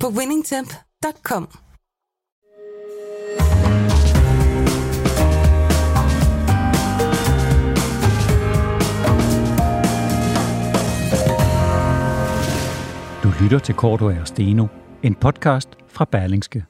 på winningtemp.com. Du lytter til Korto og Steno, en podcast fra Berlingske.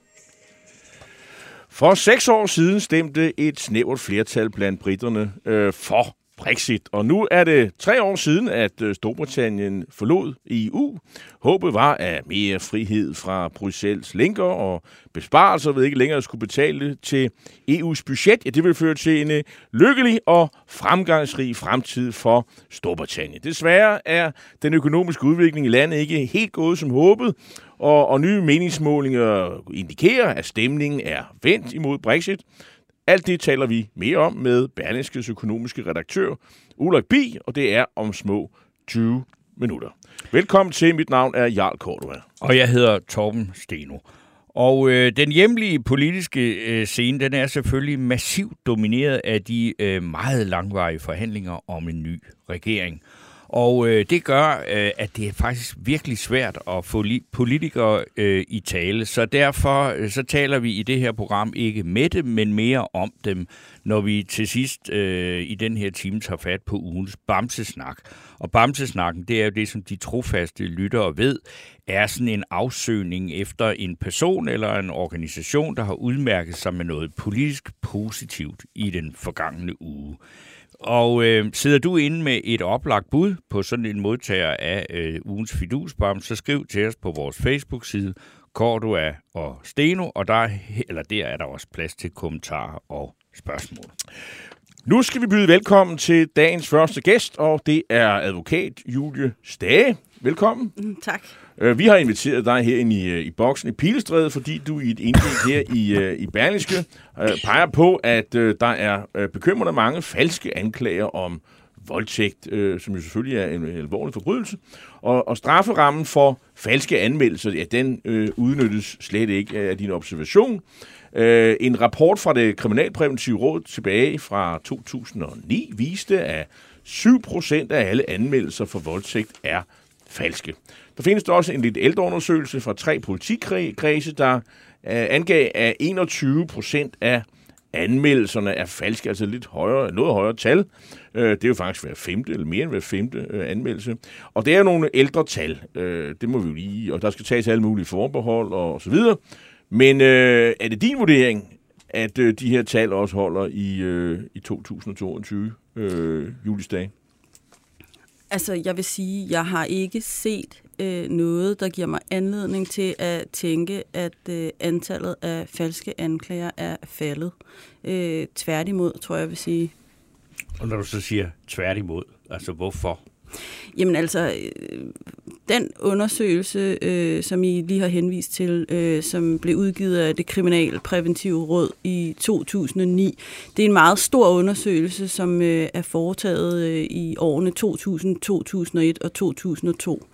For seks år siden stemte et snævert flertal blandt britterne øh, for Brexit. Og nu er det tre år siden, at øh, Storbritannien forlod EU. Håbet var, at mere frihed fra Bruxelles linker og besparelser ved ikke længere skulle betale til EU's budget. Ja, det vil føre til en øh, lykkelig og fremgangsrig fremtid for Storbritannien. Desværre er den økonomiske udvikling i landet ikke helt gået som håbet, og, og nye meningsmålinger indikerer, at stemningen er vendt imod Brexit. Alt det taler vi mere om med Berlingskes økonomiske redaktør, Ulrik Bi, og det er om små 20 minutter. Velkommen til. Mit navn er Jarl Kortua. Og jeg hedder Torben Steno. Og øh, den hjemlige politiske øh, scene, den er selvfølgelig massivt domineret af de øh, meget langvarige forhandlinger om en ny regering. Og øh, det gør, øh, at det er faktisk virkelig svært at få politikere øh, i tale. Så derfor øh, så taler vi i det her program ikke med dem, men mere om dem, når vi til sidst øh, i den her time tager fat på ugens Bamsesnak. Og Bamsesnakken, det er jo det, som de trofaste lyttere ved, er sådan en afsøgning efter en person eller en organisation, der har udmærket sig med noget politisk positivt i den forgangne uge. Og øh, sidder du inde med et oplagt bud på sådan en modtager af øh, ugens fidusbam, så skriv til os på vores Facebook-side, Cordua og Steno, og der, eller der er der også plads til kommentarer og spørgsmål. Nu skal vi byde velkommen til dagens første gæst, og det er advokat Julie Stage. Velkommen. Mm, tak. Øh, vi har inviteret dig her ind i, øh, i boksen i Pilestræde, fordi du i et indlæg her i, øh, i Berlingske peger på, at der er bekymrende mange falske anklager om voldtægt, som jo selvfølgelig er en alvorlig forbrydelse. Og, og strafferammen for falske anmeldelser, ja, den øh, udnyttes slet ikke af din observation. Øh, en rapport fra det kriminalpræventive råd tilbage fra 2009 viste, at 7% af alle anmeldelser for voldtægt er falske. Der findes der også en lidt ældre undersøgelse fra tre politikredse, der øh, angav, at 21% af anmeldelserne er falske, altså lidt højere, noget højere tal. Øh, det er jo faktisk hver femte, eller mere end hver femte øh, anmeldelse. Og det er jo nogle ældre tal, øh, det må vi jo lige, og der skal tages alle mulige forbehold og så videre. Men øh, er det din vurdering, at øh, de her tal også holder i, øh, i 2022, øh, julisdag? Altså, jeg vil sige, jeg har ikke set øh, noget, der giver mig anledning til at tænke, at øh, antallet af falske anklager er faldet. Øh, tværtimod, tror jeg, jeg vil sige. Og når du så siger tværtimod, altså hvorfor? Jamen altså, øh, den undersøgelse, øh, som I lige har henvist til, øh, som blev udgivet af det Kriminalpræventive Råd i 2009, det er en meget stor undersøgelse, som øh, er foretaget øh, i årene 2000, 2001 og 2002.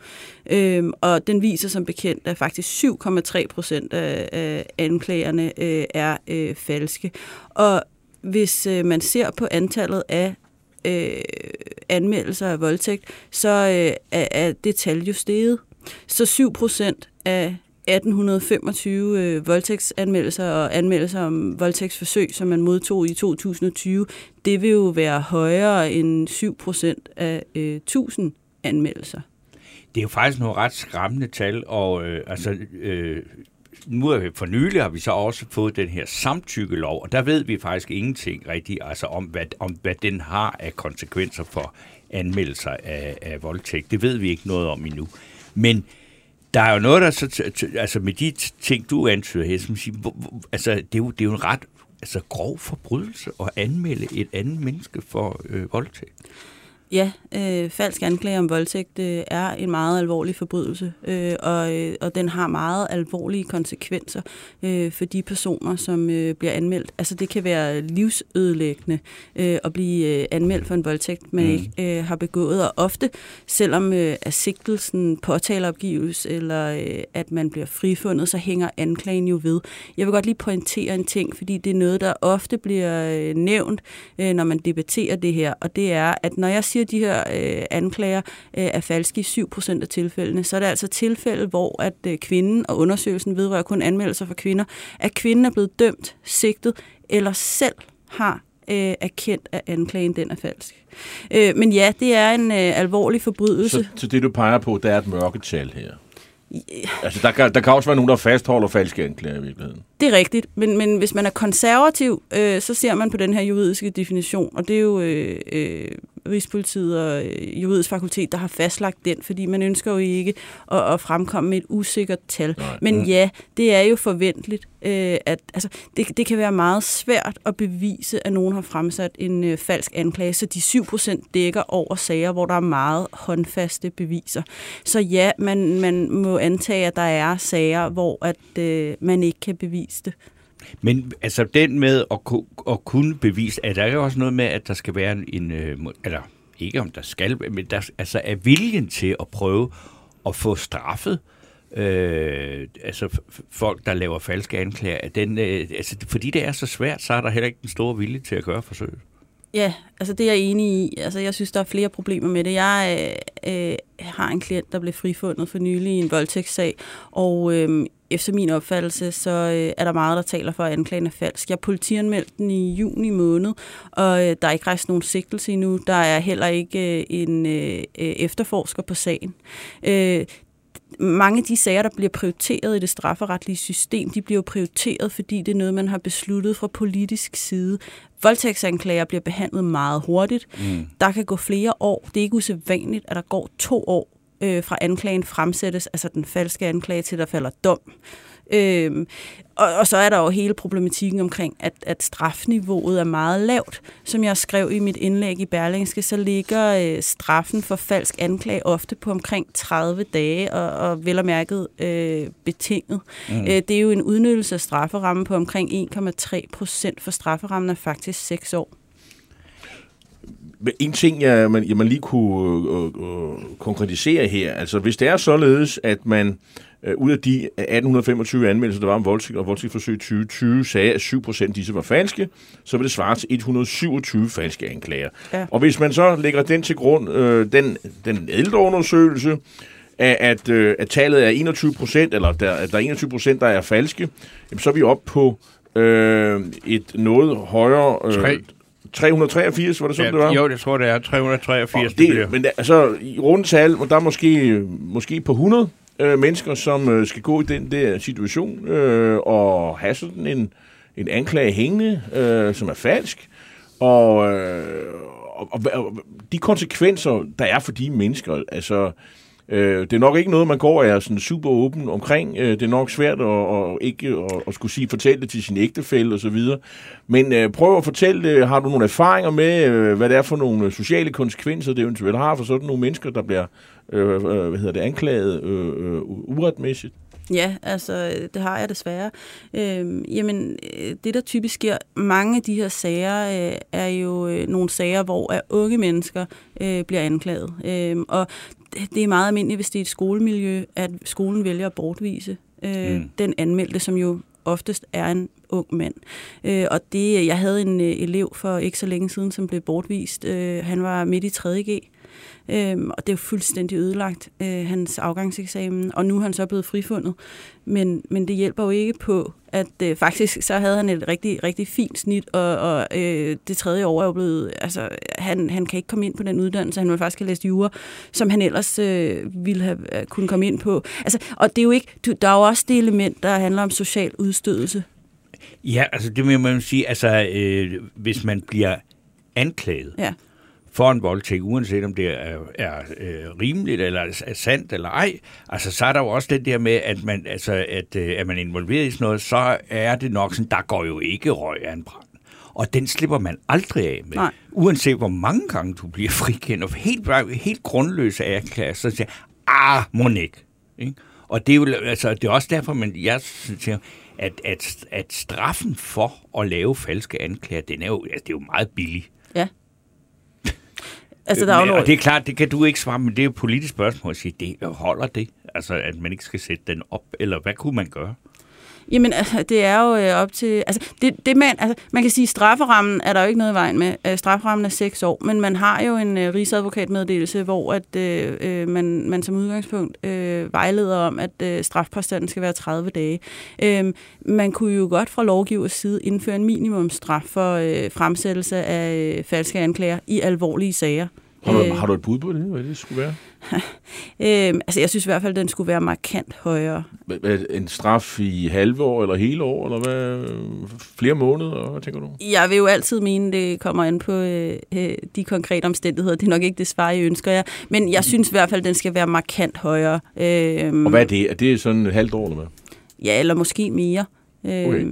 Øh, og den viser som bekendt, at faktisk 7,3 procent af, af anklagerne øh, er øh, falske. Og hvis øh, man ser på antallet af øh, anmeldelser af voldtægt, så øh, er, er det tal jo steget. Så 7 procent af 1825 øh, voldtægtsanmeldelser og anmeldelser om voldtægtsforsøg, som man modtog i 2020, det vil jo være højere end 7 procent af øh, 1000 anmeldelser. Det er jo faktisk nogle ret skræmmende tal, og øh, altså, øh, nu er vi for nylig har vi så også fået den her samtykkelov, og der ved vi faktisk ingenting rigtigt altså om, hvad, om, hvad den har af konsekvenser for anmeldelser af, af voldtægt. Det ved vi ikke noget om endnu. Men der er jo noget, der så, altså med de ting, du antyder her, som siger, altså det er jo, det er jo en ret altså, grov forbrydelse at anmelde et andet menneske for øh, voldtægt. Ja, øh, falsk anklage om voldtægt øh, er en meget alvorlig forbrydelse, øh, og, øh, og den har meget alvorlige konsekvenser øh, for de personer, som øh, bliver anmeldt. Altså det kan være livsødelæggende øh, at blive øh, anmeldt for en voldtægt, man mm. ikke øh, har begået, og ofte, selvom øh, at sigtelsen påtaleopgives, eller øh, at man bliver frifundet, så hænger anklagen jo ved. Jeg vil godt lige pointere en ting, fordi det er noget, der ofte bliver øh, nævnt, øh, når man debatterer det her, og det er, at når jeg siger, de her øh, anklager øh, er falske i 7% af tilfældene, så er det altså tilfælde, hvor at øh, kvinden og undersøgelsen vedrører kun anmeldelser for kvinder, at kvinden er blevet dømt, sigtet eller selv har øh, erkendt, at anklagen den er falsk. Øh, men ja, det er en øh, alvorlig forbrydelse. Så, så det, du peger på, der er et mørketal her? Altså, der kan, der kan også være nogen, der fastholder falske anklager i virkeligheden. Det er rigtigt, men, men hvis man er konservativ, øh, så ser man på den her juridiske definition, og det er jo øh, øh, Rigspolitiet og øh, Juridisk Fakultet, der har fastlagt den, fordi man ønsker jo ikke at, at fremkomme med et usikkert tal. Nej. Men ja, det er jo forventeligt, øh, at altså, det, det kan være meget svært at bevise, at nogen har fremsat en øh, falsk anklage, så de 7% dækker over sager, hvor der er meget håndfaste beviser. Så ja, man, man må antage, at der er sager, hvor at øh, man ikke kan bevise det. Men altså den med at, at kunne bevise, er der jo også noget med, at der skal være en, øh, eller ikke om der skal, men der altså er viljen til at prøve at få straffet øh, altså folk, der laver falske anklager, den, øh, altså, fordi det er så svært, så er der heller ikke den store vilje til at gøre forsøget. Ja, altså det er jeg enig i. Altså jeg synes, der er flere problemer med det. Jeg øh, øh, har en klient, der blev frifundet for nylig i en voldtægtssag, og øh, efter min opfattelse, så øh, er der meget, der taler for, at anklagen er falsk. Jeg politianmeldte den i juni måned, og øh, der er ikke rejst nogen sigtelse endnu. Der er heller ikke øh, en øh, øh efterforsker på sagen. Øh, mange af de sager, der bliver prioriteret i det strafferetlige system, de bliver prioriteret, fordi det er noget, man har besluttet fra politisk side. Voldtægtsanklager bliver behandlet meget hurtigt. Mm. Der kan gå flere år. Det er ikke usædvanligt, at der går to år øh, fra anklagen fremsættes, altså den falske anklage, til der falder dom. Øhm, og, og så er der jo hele problematikken omkring, at, at strafniveauet er meget lavt. Som jeg skrev i mit indlæg i Berlingske, så ligger øh, straffen for falsk anklage ofte på omkring 30 dage, og, og vel og mærket øh, betinget. Mm. Øh, det er jo en udnyttelse af strafferamme på omkring 1,3 procent, for strafferammen er faktisk 6 år. Men en ting, jeg, man, jeg man lige kunne øh, øh, konkretisere her, altså hvis det er således, at man øh, ud af de 1825 anmeldelser, der var om voldtægt og voldtægtsforsøg 2020, sagde, at 7% af disse var falske, så vil det svare til 127 falske anklager. Ja. Og hvis man så lægger den til grund, øh, den, den ældre undersøgelse, at, at, øh, at tallet er 21 procent, eller der, at der er 21 procent, der er falske, jamen, så er vi oppe på øh, et noget højere... Øh, 383, var det sådan, ja, det var? Jo, jeg tror, det er 383. det, det men altså, i rundtal, der er måske, måske på 100 øh, mennesker, som øh, skal gå i den der situation øh, og have sådan en, en anklage hængende, øh, som er falsk. Og, øh, og, og, og de konsekvenser, der er for de mennesker, altså Øh, det er nok ikke noget, man går og er sådan super åben omkring. Øh, det er nok svært at, at ikke at, at skulle sige, fortælle det til sin ægtefælle osv. Men øh, prøv at fortælle det. Har du nogle erfaringer med, øh, hvad det er for nogle øh, sociale konsekvenser, det eventuelt har for sådan nogle mennesker, der bliver øh, øh hvad hedder det, anklaget øh, øh uretmæssigt? Ja, altså det har jeg desværre. Øhm, øh, jamen, det der typisk sker, mange af de her sager øh, er jo øh, nogle sager, hvor unge mennesker øh, bliver anklaget. Øh, og det er meget almindeligt, hvis det er et skolemiljø, at skolen vælger at bortvise øh, mm. den anmeldte, som jo oftest er en ung mand. Øh, og det, jeg havde en øh, elev for ikke så længe siden, som blev bortvist. Øh, han var midt i 3.G, Øhm, og det er jo fuldstændig ødelagt, øh, hans afgangseksamen, og nu er han så blevet frifundet. Men, men det hjælper jo ikke på, at øh, faktisk så havde han et rigtig, rigtig fint snit, og, og øh, det tredje år er jo blevet, altså han, han kan ikke komme ind på den uddannelse, han vil faktisk have læst jura, som han ellers øh, ville have øh, kunne komme ind på. Altså, og det er jo ikke, der er jo også det element, der handler om social udstødelse. Ja, altså det må man sige, altså øh, hvis man bliver anklaget, ja for en voldtægt, uanset om det er, er øh, rimeligt eller er sandt eller ej. Altså, så er der jo også det der med, at man, altså, at, øh, er man involveret i sådan noget, så er det nok sådan, der går jo ikke røg af en brand. Og den slipper man aldrig af med. Nej. Uanset hvor mange gange du bliver frikendt, og helt, helt grundløse anklager, så siger ah, ikke? Og det er jo altså, det er også derfor, man, jeg siger, at, at, at straffen for at lave falske anklager, den er jo, altså, det er jo meget billig. Ja. Altså, der er Men- noget... Og det er klart, det kan du ikke svare, men det er jo et politisk spørgsmål at sige, det holder det? Altså, at man ikke skal sætte den op, eller hvad kunne man gøre? Jamen, altså, det er jo øh, op til... Altså, det, det man, altså, man kan sige, at strafferammen er der jo ikke noget i vejen med. Øh, strafferammen er seks år, men man har jo en øh, rigsadvokatmeddelelse, hvor at, øh, øh man, man som udgangspunkt øh, vejleder om, at øh, strafpåstanden skal være 30 dage. Øh, man kunne jo godt fra lovgivers side indføre en minimumstraf for øh, fremsættelse af øh, falske anklager i alvorlige sager. Har du, Øh. har du et bud på det, hvad det skulle være? Øh, altså, jeg synes i hvert fald, at den skulle være markant højere. En straf i halve år, eller hele år, eller hvad? Flere måneder, hvad tænker du? Jeg vil jo altid mene, det kommer an på øh, øh, de konkrete omstændigheder. Det er nok ikke det svar, jeg ønsker jer. Men jeg synes i hvert fald, at den skal være markant højere. Øh, Og hvad er det? Er det sådan et halvt år, eller hvad? Ja, eller måske mere. Øh, Okay.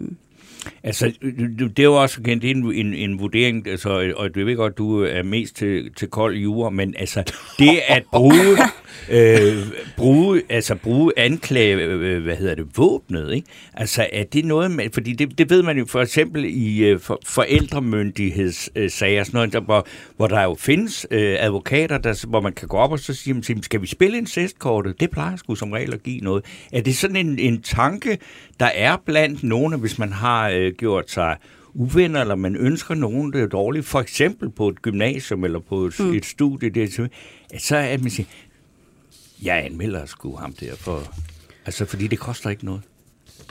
Altså, det er jo også det er en, en, en vurdering, altså, og jeg ved godt, du er mest til, til kold jura, men altså, det at bruge, øh, bruge, altså, bruge anklage, øh, hvad hedder det, våbnet, ikke? Altså, er det noget med, fordi det, det ved man jo for eksempel i øh, for, forældremyndighedssager, sådan noget, der, hvor, hvor der jo findes øh, advokater, der, hvor man kan gå op og så sige, "Jamen, skal vi spille incestkortet? Det plejer sgu som regel at give noget. Er det sådan en, en tanke, der er blandt nogle, hvis man har øh, gjort sig uvenner, eller man ønsker nogen, det er dårligt, for eksempel på et gymnasium eller på et, mm. et studie, det, så er man siger, jeg anmelder sgu ham der, for, altså, fordi det koster ikke noget.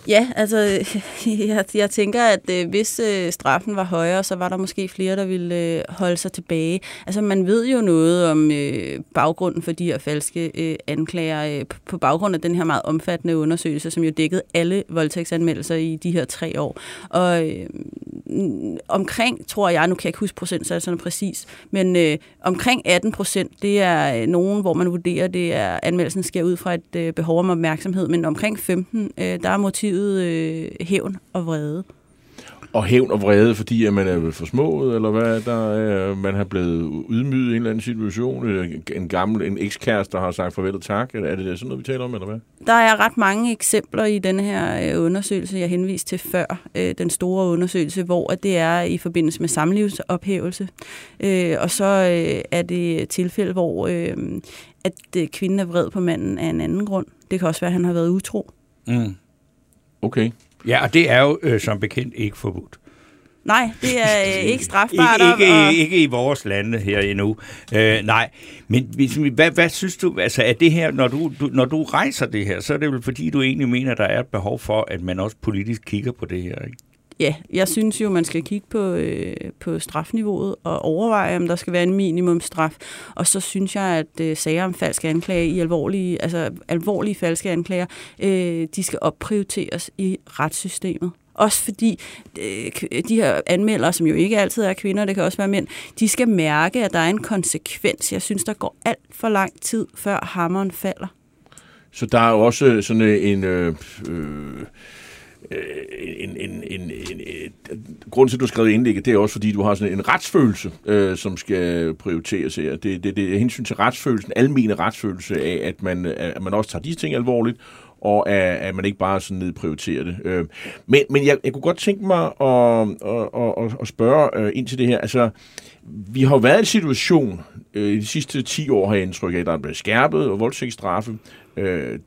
Ja, altså, jeg, jeg tænker, at øh, hvis øh, straffen var højere, så var der måske flere, der ville øh, holde sig tilbage. Altså, man ved jo noget om øh, baggrunden for de her falske øh, anklager, øh, på baggrund af den her meget omfattende undersøgelse, som jo dækkede alle voldtægtsanmeldelser i de her tre år. Og øh, mm, omkring, tror jeg, nu kan jeg ikke huske procentsatserne præcis, men øh, omkring 18 procent, det er øh, nogen, hvor man vurderer, det er anmeldelsen sker ud fra et øh, behov om opmærksomhed, men omkring 15, øh, der er motivet øh, hævn og vrede. Og hævn og vrede, fordi at man er forsmået, eller hvad? Der er, man har blevet ydmyget i en eller anden situation. Øh, En gammel en ekskæreste, der har sagt farvel og tak. Er det sådan noget, vi taler om, eller hvad? Der er ret mange eksempler i den her øh, undersøgelse, jeg henviste til før, øh, den store undersøgelse, hvor at det er i forbindelse med samlivsophævelse. Og så er det tilfælde, hvor at kvinden er vred på manden af en anden grund. Det kan også være, at han har været utro. Mm. Okay. Ja, og det er jo øh, som bekendt ikke forbudt. Nej, det er øh, ikke strafbart. Ikke, ikke, og- ikke i vores lande her endnu. Øh, nej, men hvis vi- hvad, hvad synes du, altså er det her, når du, du, når du rejser det her, så er det vel fordi, du egentlig mener, der er et behov for, at man også politisk kigger på det her, ikke? Ja, jeg synes jo, man skal kigge på, øh, på strafniveauet og overveje, om der skal være en minimumstraf. Og så synes jeg, at øh, sager om falske anklager i alvorlige, altså alvorlige falske anklager, øh, de skal opprioriteres i retssystemet. Også fordi øh, de her anmeldere, som jo ikke altid er kvinder, det kan også være mænd, de skal mærke, at der er en konsekvens. Jeg synes, der går alt for lang tid, før hammeren falder. Så der er jo også sådan en... Øh, øh, Øh, en, en, en, en, en, øh, grund til, at du har skrevet indlægget, det er også, fordi du har sådan en retsfølelse, øh, som skal prioriteres her. Det, det, det er hensyn til retsfølelsen, almene retsfølelse af, at man, øh, at man også tager disse ting alvorligt, og at, at man ikke bare sådan nedprioriterer det. Øh, men men jeg, jeg kunne godt tænke mig at, at, at, at spørge øh, ind til det her. Altså, vi har jo været i en situation øh, i de sidste 10 år, har jeg indtryk af, at der er blevet skærpet og voldtægtsstraffe. Øh,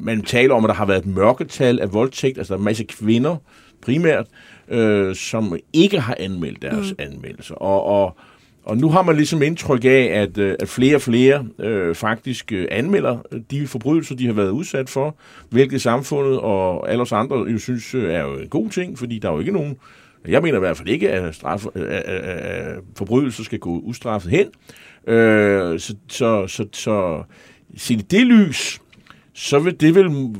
man taler om, at der har været et mørketal af voldtægt, altså der er en masse kvinder primært, øh, som ikke har anmeldt deres mm. anmeldelser. Og, og, og nu har man ligesom indtryk af, at, øh, at flere og flere øh, faktisk øh, anmelder de forbrydelser, de har været udsat for, hvilket samfundet og alle os andre jo synes øh, er jo en god ting, fordi der er jo ikke nogen jeg mener i hvert fald ikke, at, straf, at forbrydelser skal gå ustraffet hen. Øh, så, så, så, så set i det lys, så vil det vel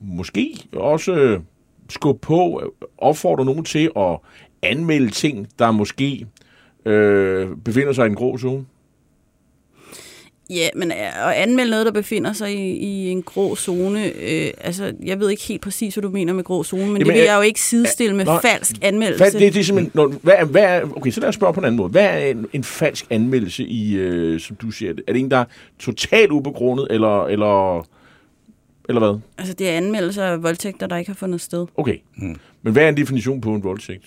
måske også øh, skubbe på, øh, opfordre nogen til at anmelde ting, der måske øh, befinder sig i en grå zone. Ja, men at anmelde noget, der befinder sig i, i en grå zone, øh, altså jeg ved ikke helt præcis, hvad du mener med grå zone, men Jamen, det vil jeg jo ikke sidestille med nå, falsk anmeldelse. Hvad, det, det er simpelthen, når, hvad, er- hvad er, okay, så lad os spørge på en anden måde. Hvad er en, en falsk anmeldelse, i, øh, som du siger? Er det en, der er totalt ubegrundet, eller, eller, eller hvad? Altså det er anmeldelser af voldtægter, der ikke har fundet sted. Okay. Hmm. Men hvad er en definition på en voldtægt?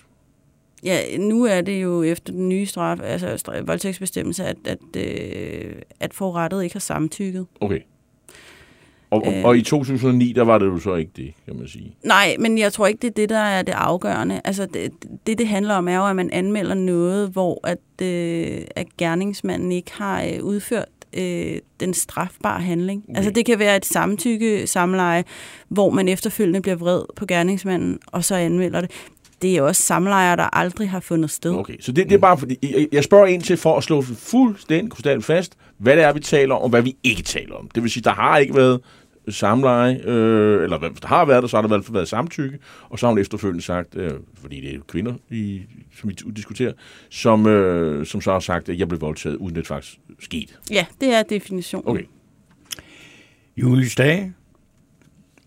Ja, nu er det jo efter den nye straf, altså stra- voldtægtsbestemmelse, at, at, øh, at forurettet ikke har samtykket. Okay. Og, øh. Øh. og i 2009, der var det jo så ikke det, kan man sige. Nej, men jeg tror ikke, det er det, der er det afgørende. Altså, det, det, det handler om, er jo, at man anmelder noget, hvor at, øh, at gerningsmanden ikke har øh, udført øh, den strafbare handling. Okay. Altså, det kan være et samtykke samleje, hvor man efterfølgende bliver vred på gerningsmanden, og så anmelder det. Det er også samlejer, der aldrig har fundet sted. Okay, så det, det er bare fordi, jeg- spørger ind til for at slå fuldstændig krystal fast, hvad det er, vi taler om, og hvad vi ikke taler om. Det vil sige, der har ikke været samleje, øh, eller hvad- der har været der, så har der i hvert fald været samtykke, og så har hun efterfølgende sagt, øh, fordi det er kvinder, i, som vi diskuterer, som, øh, som så har sagt, at jeg blev voldtaget, uden det faktisk skete. Ja, det er definitionen. Okay. Julius Dage,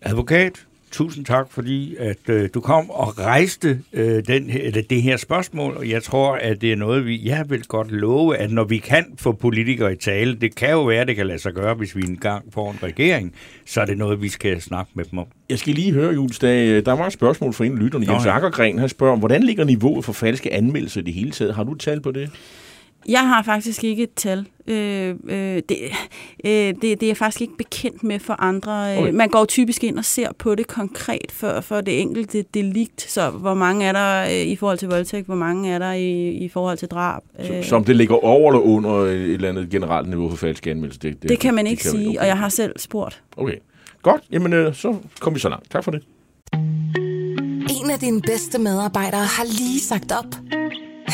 advokat, tusind tak, fordi at øh, du kom og rejste øh, den, eller det her spørgsmål, og jeg tror, at det er noget, vi, jeg vil godt love, at når vi kan få politikere i tale, det kan jo være, det kan lade sig gøre, hvis vi engang får en regering, så er det noget, vi skal snakke med dem om. Jeg skal lige høre, Jules, der, der var et spørgsmål fra en af lytterne, Jens. Akkergren, han spørger, hvordan ligger niveauet for falske anmeldelser i det hele taget? Har du et tal på det? Jeg har faktisk ikke et tal. Øh, øh, det, øh, det, det er jeg faktisk ikke bekendt med for andre. Okay. Okay. Man går typisk ind og ser på det konkret for, for det enkelte delikt. Så hvor mange er der øh, i forhold til voldtægt, hvor mange er der i, i forhold til drab. Øh. Som det ligger over eller under et eller andet generelt niveau for falske anmeldelser? Det, det kan man ikke kan- sige, okay. og jeg har selv spurgt. Okay, godt. Jamen, øh, så kom vi så langt. Tak for det. En af dine bedste medarbejdere har lige sagt op.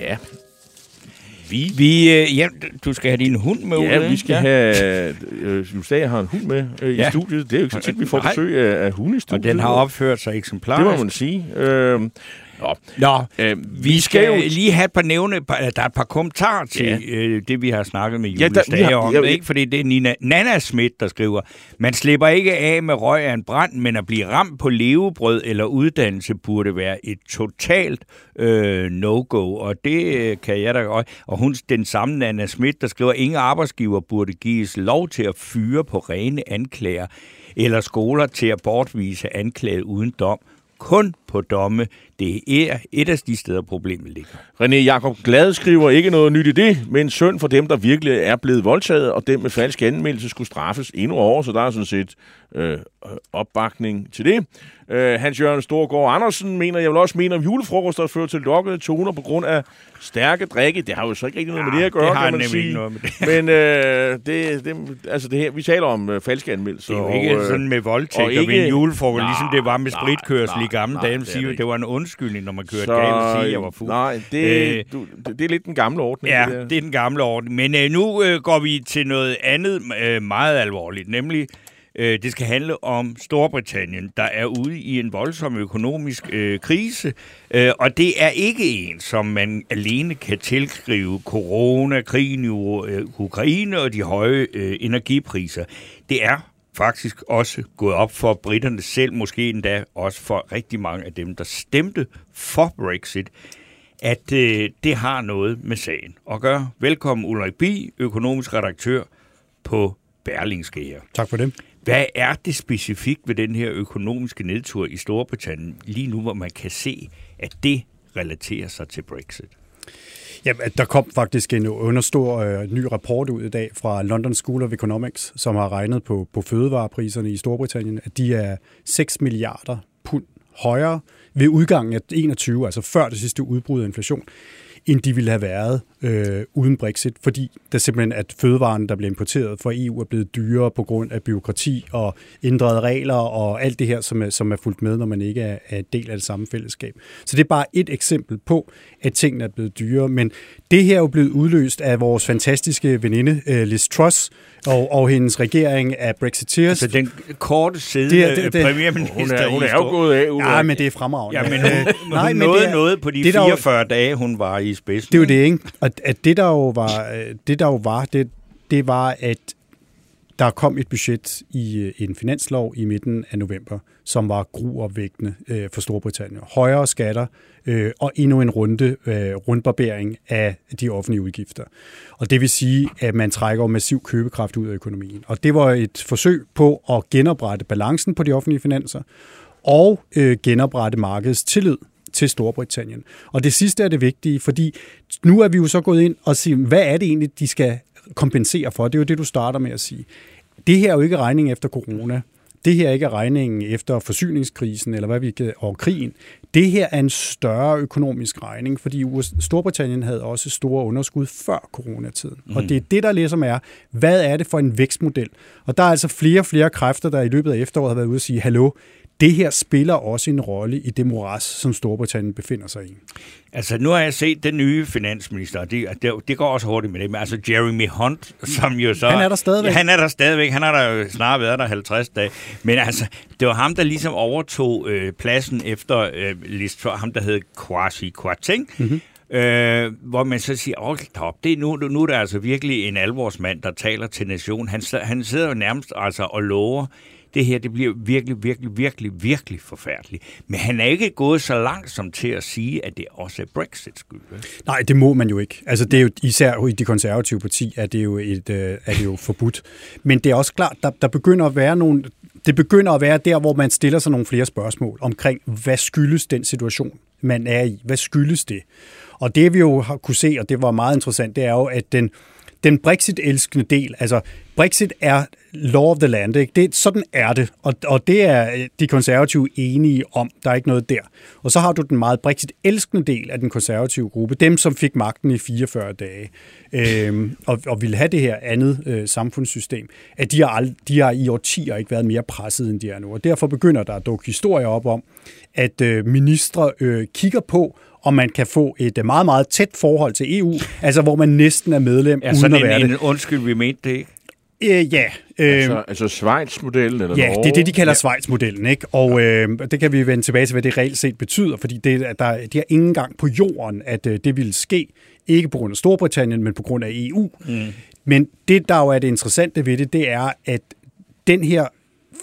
Ja. Vi, Vi, øh, ja, du skal have din hund med ud, ja, vi skal have... Øh, Justager har en hund med øh, i Ja. studiet. Det er jo ikke så tit, vi får Nej. besøg af, af hunde i Og studiet. den har opført sig eksemplarisk. Det må man sige. Øh, nå, Nå, øh, vi skal jo lige have et par nævne, der er et par kommentarer til Ja. ja. øh, det, vi har snakket med Ja, Julius der- vi har- om. ja, ikke? Fordi det er Nina, Nana Schmidt, der skriver, man slipper ikke af med røg af en brand, men at blive ramt på levebrød eller uddannelse burde være et totalt øh, no-go. Og det øh, kan jeg da godt. Og hun, den samme Nana Schmidt, der skriver, ingen arbejdsgiver burde gives lov til at fyre på rene anklager, eller skoler til at bortvise anklaget uden dom. Kun på domme. Det er et af de steder, problemet ligger. René Jakob Glad skriver ikke noget nyt i det, men synd for dem, der virkelig er blevet voldtaget, og dem med falsk anmeldelse skulle straffes endnu over, så der er sådan set øh, opbakning til det. Øh, Hans Jørgen Storgård Andersen mener, jeg vil også mene om julefrokoster, der fører til lokkede toner på grund af stærke drikke. Det har jo så ikke rigtig noget med det at gøre, det har kan man nemlig sige. ikke noget med det. Men øh, det, det, altså det her, vi taler om øh, falske anmeldelser. Det er jo ikke og, øh, sådan med voldtægt og og, ikke- ved en julefrokost, Nej, ligesom det var med nej, spritkørsel nej, i gamle nej, dage. Er sige, det det var en undskyldning, når man kørte så, galt og sige, at jeg var fuld. Nej, det, Øh, du, det, det er lidt den gamle ordning. Ja, det det er den gamle ordning. Men øh, nu øh, går vi til noget andet øh, meget alvorligt, nemlig øh, det skal handle om Storbritannien, der er ude i en voldsom økonomisk øh, krise, øh, og det er ikke en, som man alene kan tilskrive corona, krigen i øh, Ukraine og de høje øh, energipriser. Det er faktisk også gået op for britterne selv, måske endda også for rigtig mange af dem, der stemte for Brexit, at øh, det har noget med sagen at gøre. Velkommen Ulrik Bi, økonomisk redaktør på Berlingske her. Tak for det. Hvad er det specifikt ved den her økonomiske nedtur i Storbritannien lige nu, hvor man kan se, at det relaterer sig til Brexit? Ja, der kom faktisk en understor øh, ny rapport ud i dag fra London School of Economics, som har regnet på, på fødevarepriserne i Storbritannien, at de er 6 milliarder pund højere ved udgangen af 21, altså før det sidste udbrud af inflation, end de ville have været øh, uden Brexit, fordi der simpelthen at fødevarene, der bliver importeret fra EU, er blevet dyrere på grund af byråkrati og ændrede regler og alt det her, som er, som er fulgt med, når man ikke er, er del af det samme fællesskab. Så det er bare et eksempel på, at tingene er blevet dyrere, men det her er jo blevet udløst af vores fantastiske veninde øh, Liz Truss og, og hendes regering af Brexiteers. Altså den korte siddende det, det, det, premierminister. Hun er, hun er jo gået af. Ja, men det er fremragende. Ja, men hun, Nej, men nåede det er, noget på de det, 44 der, dage, hun var i spidsen. Det er jo det, ikke? Og at det, der jo var, det, der jo var det, det var, at der kom et budget i øh, en finanslov i midten af november, som var gruopvægtende øh, for Storbritannien. Højere skatter øh, og endnu en runde øh, rundbarbering af de offentlige udgifter. Og det vil sige, at man trækker massiv købekraft ud af økonomien. Og det var et forsøg på at genoprette balancen på de offentlige finanser og øh, genoprette markedets tillid til Storbritannien. Og det sidste er det vigtige, fordi nu er vi jo så gået ind og siger, hvad er det egentlig, de skal kompensere for? Det er jo det, du starter med at sige. Det her er jo ikke regningen efter corona. Det her er ikke regningen efter forsyningskrisen eller hvad vi kan, og krigen. Det her er en større økonomisk regning, fordi Storbritannien havde også store underskud før coronatiden. Mm. Og det er det, der ligesom er, hvad er det for en vækstmodel? Og der er altså flere og flere kræfter, der i løbet af efteråret har været ude og sige, hallo, det her spiller også en rolle i det moras, som Storbritannien befinder sig i. Altså, nu har jeg set den nye finansminister, og det, det, det går også hurtigt med det, men altså Jeremy Hunt, som jo så... Han er der stadigvæk. Han er der stadigvæk. Han har der jo snart været der 50 dage. Men altså, det var ham, der ligesom overtog øh, pladsen efter øh, list for ham, der hed Kwasi Kwarteng, mm-hmm. Øh, hvor man så siger, hold op, det er nu, nu er der altså virkelig en alvorsmand, der taler til nationen. Han, han sidder jo nærmest altså og lover det her det bliver virkelig, virkelig, virkelig, virkelig forfærdeligt. Men han er ikke gået så langt som til at sige, at det også er Brexit skyld. Nej, det må man jo ikke. Altså, det er jo, især i de konservative parti er det jo, et, øh, er det jo forbudt. Men det er også klart, der, der begynder at være nogle, det begynder at være der, hvor man stiller sig nogle flere spørgsmål omkring, hvad skyldes den situation, man er i? Hvad skyldes det? Og det vi jo har kunne se, og det var meget interessant, det er jo, at den, den Brexit-elskende del, altså Brexit er law of the land, ikke? Det, sådan er det, og, og det er de konservative enige om, der er ikke noget der. Og så har du den meget Brexit-elskende del af den konservative gruppe, dem som fik magten i 44 dage, øh, og, og ville have det her andet øh, samfundssystem, at de har, ald- de har i årtier ikke været mere presset, end de er nu. Og derfor begynder der at dukke historier op om, at øh, ministre øh, kigger på, og man kan få et meget, meget tæt forhold til EU, altså hvor man næsten er medlem, ja, uden at være en, det. undskyld, vi mente det ikke. Øh, ja. Øh, altså, altså Schweiz-modellen? Eller ja, Norge? det er det, de kalder ja. Schweiz-modellen. Ikke? Og øh, det kan vi vende tilbage til, hvad det reelt set betyder, fordi det, at der, de har ingen gang på jorden, at øh, det ville ske, ikke på grund af Storbritannien, men på grund af EU. Mm. Men det, der jo er det interessante ved det, det er, at den her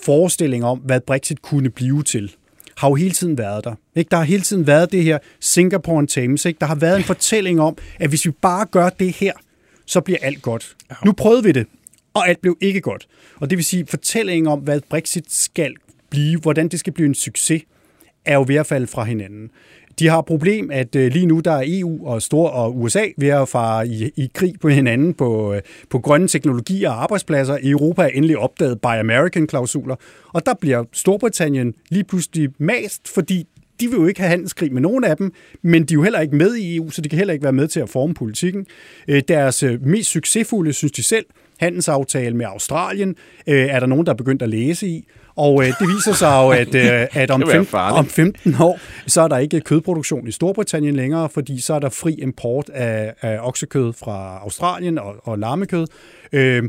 forestilling om, hvad Brexit kunne blive til, har jo hele tiden været der. Ikke? Der har hele tiden været det her Singapore and Thames. Ikke? Der har været en fortælling om, at hvis vi bare gør det her, så bliver alt godt. Nu prøvede vi det, og alt blev ikke godt. Og det vil sige, fortællingen om, hvad Brexit skal blive, hvordan det skal blive en succes, er jo ved at falde fra hinanden. De har problem, at øh, lige nu der er EU og Stor og USA ved at fare i, i krig på hinanden på, øh, på grønne teknologier og arbejdspladser. I Europa er endelig opdaget Buy American-klausuler, og der bliver Storbritannien lige pludselig mast, fordi de vil jo ikke have handelskrig med nogen af dem, men de er jo heller ikke med i EU, så de kan heller ikke være med til at forme politikken. Øh, deres mest succesfulde, synes de selv, handelsaftale med Australien, er der nogen, der er begyndt at læse i. Og øh, det viser sig jo, at, øh, at om, 15, om 15 år, så er der ikke kødproduktion i Storbritannien længere, fordi så er der fri import af, af oksekød fra Australien og, og lammekød. Øh,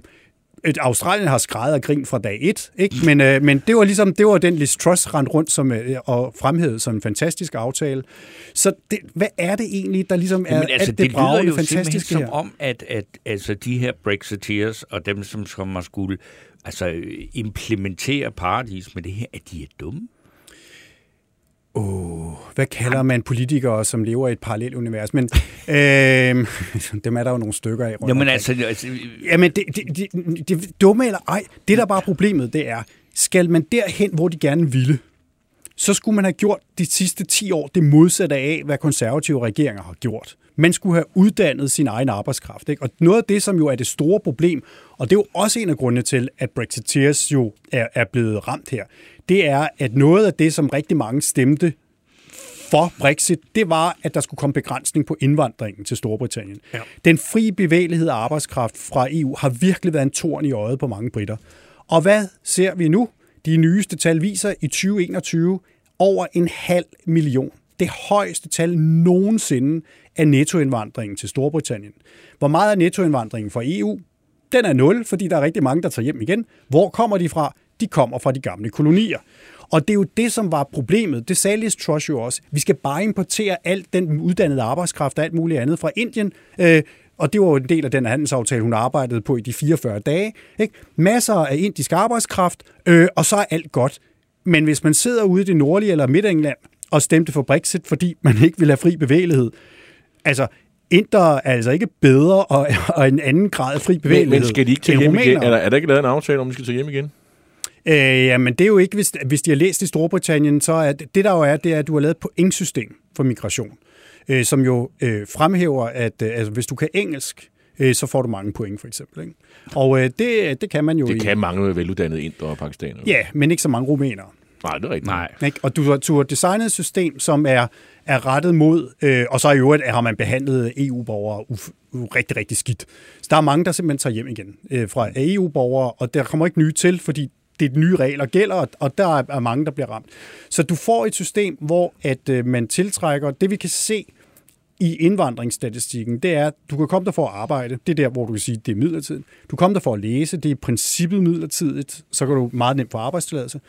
Australien har og grin fra dag et, ikke? Men, øh, men det var ligesom det var den Liz Truss rent rundt som, øh, og fremhævede som en fantastisk aftale. Så det, hvad er det egentlig, der ligesom er Jamen, altså, alt det, det bragende, fantastiske her? som om, at, at altså, de her Brexiteers og dem, som kommer skulle altså, implementere paradis med det her, at de er dumme? Oh, hvad kalder man politikere, som lever i et parallelt univers? Men øh, dem er der jo nogle stykker af. Jamen altså... altså Jamen, det, det, det, det, dumme eller ej, det der bare er problemet, det er, skal man derhen, hvor de gerne ville, så skulle man have gjort de sidste 10 år det modsatte af, hvad konservative regeringer har gjort. Man skulle have uddannet sin egen arbejdskraft. Ikke? Og noget af det, som jo er det store problem, og det er jo også en af grundene til, at Brexiteers jo er, er blevet ramt her, det er, at noget af det, som rigtig mange stemte for Brexit, det var, at der skulle komme begrænsning på indvandringen til Storbritannien. Ja. Den frie bevægelighed af arbejdskraft fra EU har virkelig været en torn i øjet på mange britter. Og hvad ser vi nu? De nyeste tal viser i 2021 over en halv million. Det højeste tal nogensinde af nettoindvandringen til Storbritannien. Hvor meget er nettoindvandringen fra EU? Den er 0, fordi der er rigtig mange, der tager hjem igen. Hvor kommer de fra? De kommer fra de gamle kolonier. Og det er jo det, som var problemet. Det sagde Liz Truss jo også. Vi skal bare importere alt den uddannede arbejdskraft og alt muligt andet fra Indien. Øh, og det var jo en del af den handelsaftale, hun arbejdede på i de 44 dage. Ikke? Masser af indisk arbejdskraft, øh, og så er alt godt. Men hvis man sidder ude i det nordlige eller midt-England og stemte for Brexit, fordi man ikke vil have fri bevægelighed, altså Inder er altså ikke bedre og, og en anden grad af fri bevægelighed. Men, men skal de ikke tage hjem igen? Er der, er der ikke lavet en aftale om, de skal tage hjem igen? Øh, ja, men det er jo ikke, hvis, hvis de har læst i Storbritannien, så er det, det der jo er, det er, at du har lavet et pointsystem for migration, øh, som jo øh, fremhæver, at øh, altså, hvis du kan engelsk, øh, så får du mange point, for eksempel. Ikke? Og øh, det, det kan man jo... Det kan i, mange veluddannede indre og pakistanere. Ja, men ikke så mange rumænere. Nej, det er rigtigt. Nej. Ikke? Og du har, du har designet et system, som er, er rettet mod, øh, og så i øvrigt har man behandlet EU-borgere uf, rigtig, rigtig skidt. Så der er mange, der simpelthen tager hjem igen øh, fra EU-borgere, og der kommer ikke nye til, fordi det de nye regler gælder, og der er mange, der bliver ramt. Så du får et system, hvor at øh, man tiltrækker, det vi kan se i indvandringsstatistikken, det er, at du kan komme der for at arbejde. Det er der, hvor du kan sige, at det er midlertidigt. Du kommer der for at læse. Det er i princippet midlertidigt. Så kan du meget nemt få arbejdstilladelse.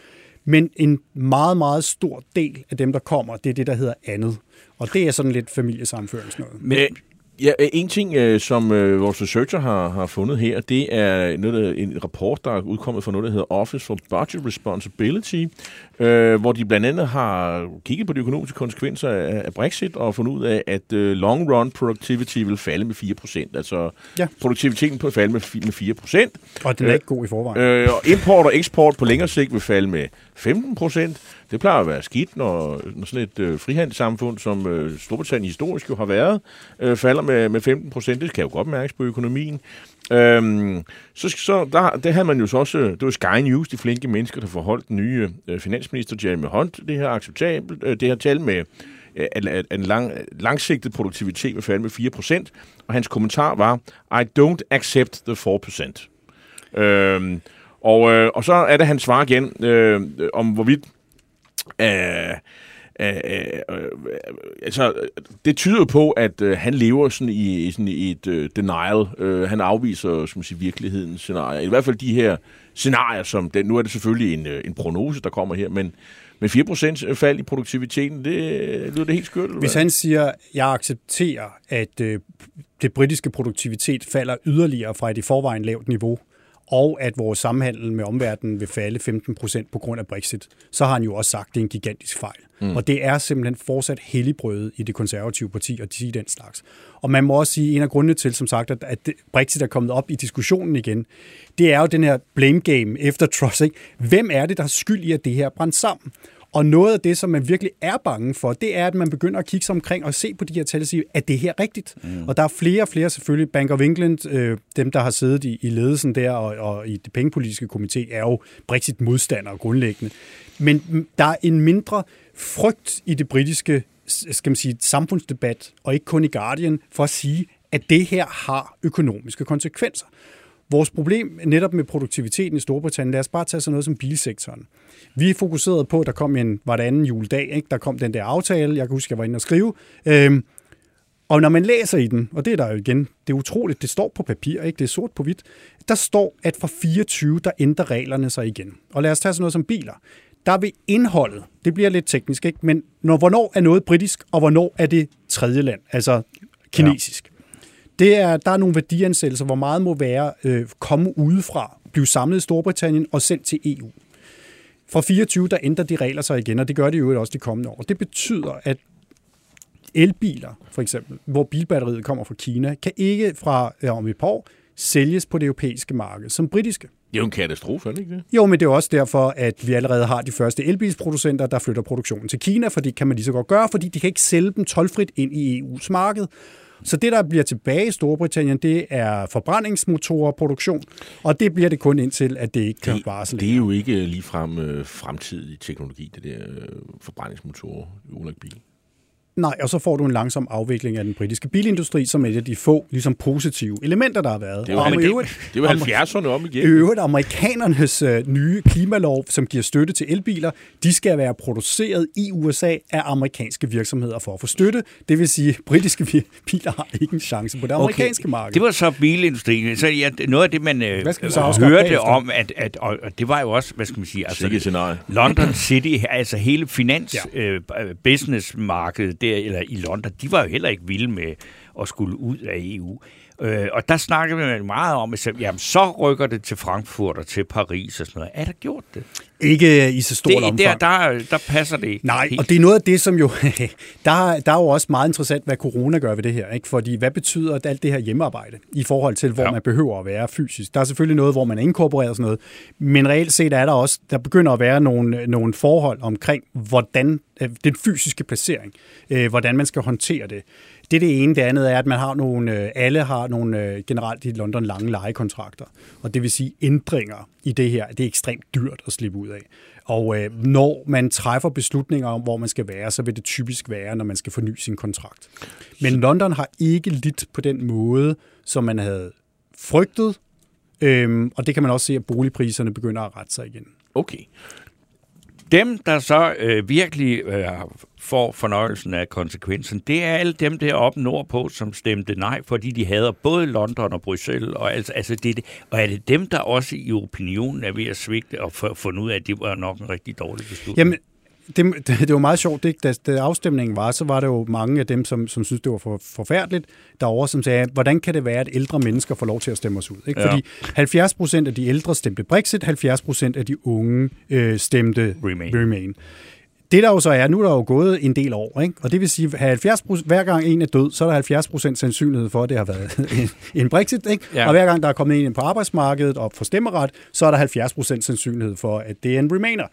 Men en meget, meget stor del af dem, der kommer, det er det, der hedder andet. Og det er sådan lidt familiesamføringsnød. Men Ja, en ting, øh, som øh, vores researcher har, har fundet her, det er noget, en rapport, der er udkommet fra noget, der hedder Office for Budget Responsibility, øh, hvor de blandt andet har kigget på de økonomiske konsekvenser af, af Brexit og fundet ud af, at øh, long run productivity vil falde med 4%. Altså ja. produktiviteten på falde med, med 4%. Og den er øh, ikke god i forvejen. Øh, og import og eksport på længere sigt vil falde med 15%. Det plejer at være skidt, når, når sådan et øh, frihandelssamfund, som øh, Storbritannien historisk jo har været, øh, falder med, med 15 procent. Det kan jo godt mærkes på økonomien. Øhm, så, så der, der havde man jo så også, det var Sky News, de flinke mennesker, der forholdt den nye øh, finansminister Jeremy Hunt, det her acceptabelt, øh, det her tal med øh, en, en lang, langsigtet produktivitet med falde med 4%, og hans kommentar var, I don't accept the 4%. Øhm, og, øh, og så er det, han svarer igen øh, om, hvorvidt Øh, øh, øh, altså, det tyder på, at øh, han lever sådan i, sådan i et øh, denial. Øh, han afviser som sige, virkelighedens scenarier. I hvert fald de her scenarier, som den, nu er det selvfølgelig en, øh, en prognose, der kommer her, men med 4% fald i produktiviteten, det lyder det helt skørt. Hvis han siger, at jeg accepterer, at øh, det britiske produktivitet falder yderligere fra et i forvejen lavt niveau, og at vores samhandel med omverdenen vil falde 15 procent på grund af Brexit, så har han jo også sagt, at det er en gigantisk fejl. Mm. Og det er simpelthen fortsat helligbrødet i det konservative parti at sige den slags. Og man må også sige, at en af grundene til, som sagt, at Brexit er kommet op i diskussionen igen, det er jo den her blame game efter Truss. Ikke? Hvem er det, der har skyld i, at det her brændt sammen? Og noget af det, som man virkelig er bange for, det er, at man begynder at kigge sig omkring og se på de her tal og sige, er det her rigtigt? Mm. Og der er flere og flere selvfølgelig. Bank of England, øh, dem der har siddet i, i ledelsen der og, og i det pengepolitiske komité, er jo Brexit-modstandere grundlæggende. Men der er en mindre frygt i det britiske skal man sige, samfundsdebat, og ikke kun i Guardian, for at sige, at det her har økonomiske konsekvenser. Vores problem netop med produktiviteten i Storbritannien, lad os bare tage sådan noget som bilsektoren. Vi fokuserede på, at der kom en var anden juledag, ikke? der kom den der aftale, jeg kan huske, jeg var inde og skrive. Øhm, og når man læser i den, og det er der jo igen, det er utroligt, det står på papir, ikke? det er sort på hvidt, der står, at fra 24, der ændrer reglerne sig igen. Og lad os tage sådan noget som biler. Der vil indholdet, det bliver lidt teknisk, ikke? men når, hvornår er noget britisk, og hvornår er det tredje land, altså kinesisk. Ja. Det er, der er nogle værdiansættelser, hvor meget må være øh, komme udefra, blive samlet i Storbritannien og sendt til EU. Fra 24, der ændrer de regler sig igen, og det gør de jo også de kommende år. Det betyder, at elbiler, for eksempel, hvor bilbatteriet kommer fra Kina, kan ikke fra ja, om et par år sælges på det europæiske marked som britiske. Det er jo en katastrofe, ikke det? Jo, men det er også derfor, at vi allerede har de første elbilsproducenter, der flytter produktionen til Kina, for det kan man lige så godt gøre, fordi de kan ikke sælge dem tolvfrit ind i EU's marked. Så det, der bliver tilbage i Storbritannien, det er forbrændingsmotorproduktion, og det bliver det kun indtil, at det ikke kan varsle. Det er jo ikke ligefrem øh, fremtidig teknologi, det der øh, forbrændingsmotorer i bil. Nej, og så får du en langsom afvikling af den britiske bilindustri, som er et af de få ligesom, positive elementer, der har været. Det var, i øvrigt- det var om- 70'erne om igen. øvrigt, amerikanernes øh, nye klimalov, som giver støtte til elbiler, de skal være produceret i USA af amerikanske virksomheder for at få støtte. Det vil sige, at britiske biler har ikke en chance på det amerikanske marked. Det var så bilindustrien. Så ja, noget af det, man øh, Hvad skal så afskaffe hørte bagefter? om, at, at, og, og det var jo også, hvad skal man sige, altså. London City, altså hele finans Ja. ja. øh, businessmarkedet der, eller i London, de var jo heller ikke vilde med at skulle ud af EU. Øh, og der snakkede man meget om, at så- jamen, så rykker det til Frankfurt og til Paris og sådan noget. Er der gjort det? Ikke i så stort det omfang. der, der, der passer det ikke. Nej, helt. og det er noget af det, som jo... der, der er jo også meget interessant, hvad corona gør ved det her. Ikke? Fordi hvad betyder at alt det her hjemmearbejde i forhold til, hvor ja. Ja. man behøver at være fysisk? Der er selvfølgelig noget, hvor man er inkorporeret og sådan noget. Men reelt set er der også... Der begynder at være nogle, nogle forhold omkring, hvordan øh, den fysiske placering, øh, hvordan man skal håndtere det. Det er det ene. Det andet er, at man har nogle, øh, alle har nogle øh, generelt i London lange lejekontrakter. Og det vil sige ændringer i det her. Det er ekstremt dyrt at slippe ud af. Og øh, når man træffer beslutninger om, hvor man skal være, så vil det typisk være, når man skal forny sin kontrakt. Men London har ikke lidt på den måde, som man havde frygtet. Øhm, og det kan man også se, at boligpriserne begynder at rette sig igen. Okay. Dem, der så øh, virkelig øh, får fornøjelsen af konsekvensen, det er alle dem deroppe nordpå, som stemte nej, fordi de hader både London og Bruxelles. Og, altså, altså det, og er det dem, der også i opinionen er ved at svigte og få fundet ud af, at det var nok en rigtig dårlig beslutning? Jamen, det, det, det var meget sjovt, ikke? Da, da afstemningen var, så var der jo mange af dem, som, som synes det var for, forfærdeligt, derovre, som sagde, hvordan kan det være, at ældre mennesker får lov til at stemme os ud? Ikke? Ja. Fordi 70 procent af de ældre stemte Brexit, 70 procent af de unge øh, stemte Remain. Remain. Det der jo så er, nu er der jo gået en del år, ikke? og det vil sige, at 70 hver gang en er død, så er der 70 procent sandsynlighed for, at det har været en, en Brexit. Ikke? Ja. Og hver gang der er kommet en ind på arbejdsmarkedet og får stemmeret, så er der 70 procent sandsynlighed for, at det er en Remainer.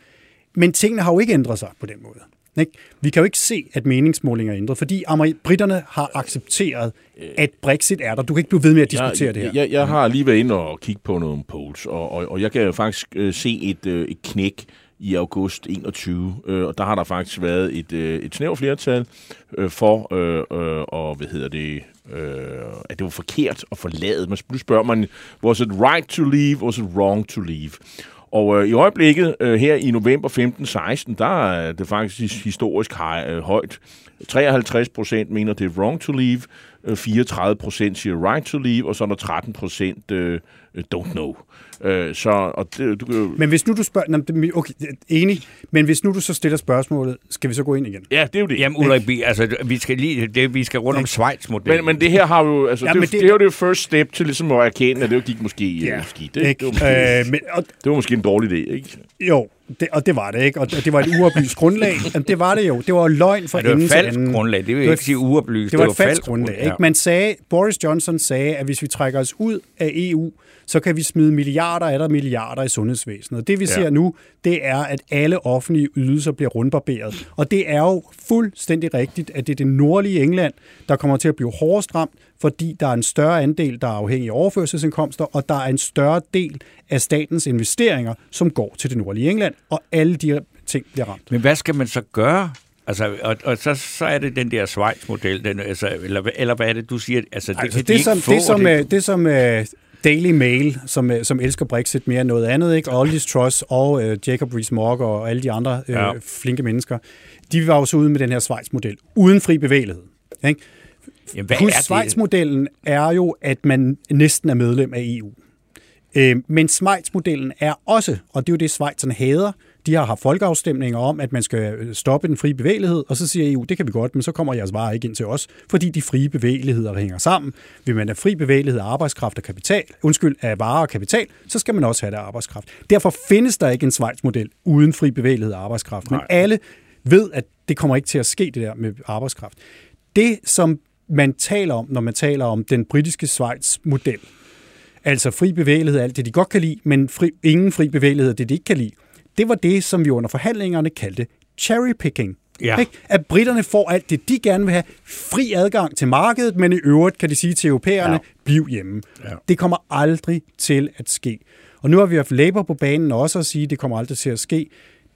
Men tingene har jo ikke ændret sig på den måde. Ikke? Vi kan jo ikke se, at meningsmålinger er ændret, fordi britterne har accepteret, at Brexit er der. Du kan ikke blive ved med at diskutere jeg, det her. Jeg, jeg har lige været inde og kigge på nogle polls, og, og, og jeg kan jo faktisk øh, se et, øh, et knæk i august 21, øh, og der har der faktisk været et, øh, et snævert flertal øh, for, øh, øh, og hvad hedder det, øh, at det var forkert at forlade. Man nu spørger man, was it right to leave, was it wrong to leave? Og øh, i øjeblikket, øh, her i november 15-16, der er det faktisk historisk hej, øh, højt. 53 procent mener, det er wrong to leave, øh, 34 procent siger right to leave, og så er der 13 procent øh, don't know. Øh, så, og det, du kan. Men hvis nu du spørger... Okay, enig. Men hvis nu du så stiller spørgsmålet, skal vi så gå ind igen? Ja, det er jo det. Jamen, Ulrik, vi, altså, vi skal, lige, det, vi skal rundt om Schweiz-modellen. Men, men det her har jo, altså, Ja, det, det, det- det, er jo det first step til ligesom at erkende, at det jo gik måske Ja, ja, skidt. Det, det, Ikke? var måske, Øh, men, og, det var måske en dårlig idé, ikke? jo, det, og det var det, ikke? Og det var et uoplyst grundlag. Jamen, det var det jo. Det var løgn for Ja, det var enden et falsk grundlag. Det vil Det var ikke sige uoplyst. Det var et falsk grundlag. Ikke? Man sagde, Boris Johnson sagde, at hvis vi trækker os ud af EU, så kan vi smide milliarder der milliarder i sundhedsvæsenet. Det vi Ja. ser nu, det er, at alle offentlige ydelser bliver rundbarberet. Og det er jo fuldstændig rigtigt, at det er det nordlige England, der kommer til at blive hårdest ramt, fordi der er en større andel, der er afhængig af overførselsindkomster, og der er en større del af statens investeringer, som går til det nordlige England, og alle de ting bliver ramt. Men hvad skal man så gøre? Altså, og, og så, så er det den der Schweiz-model, den, altså, eller, eller hvad er det, du siger? Altså, det, Altså, de det, ikke som, det, som, det, det, det som uh, Daily Mail, som, uh, som elsker Brexit mere end noget andet, ikke? og Liz Truss og uh, Jacob Rees-Mogg og alle de andre Ja. ja. flinke mennesker, de var jo så ude med den her Schweiz-model, uden fri bevægelighed. Ikke? Jamen, hvad Plus er? Schweiz-modellen er jo, at man næsten er medlem af EU. Øh, men Schweiz-modellen er også, og det er jo det, Schweizerne hader, de har haft folkeafstemninger om, at man skal stoppe den frie bevægelighed, og så siger EU, det kan vi godt, men så kommer jeres varer ikke ind til os, fordi de frie bevægeligheder hænger sammen. Vil man have fri bevægelighed af arbejdskraft og kapital, undskyld, af varer og kapital, så skal man også have det af arbejdskraft. Derfor findes der ikke en Schweiz-model uden fri bevægelighed af arbejdskraft, men alle ved, at det kommer ikke til at ske, det der med arbejdskraft. Det, som man taler om, når man taler om den britiske Schweiz-model, altså fri bevægelighed, alt det de godt kan lide, men fri, ingen fri bevægelighed, det de ikke kan lide, det var det, som vi under forhandlingerne kaldte cherrypicking. Ja. Ikke? At britterne får alt det, de gerne vil have. Fri adgang til markedet, men i øvrigt kan de sige til europæerne, ja. bliv hjemme. Ja. Det kommer aldrig til at ske. Og nu har vi haft Labour på banen også at sige, at det kommer aldrig til at ske.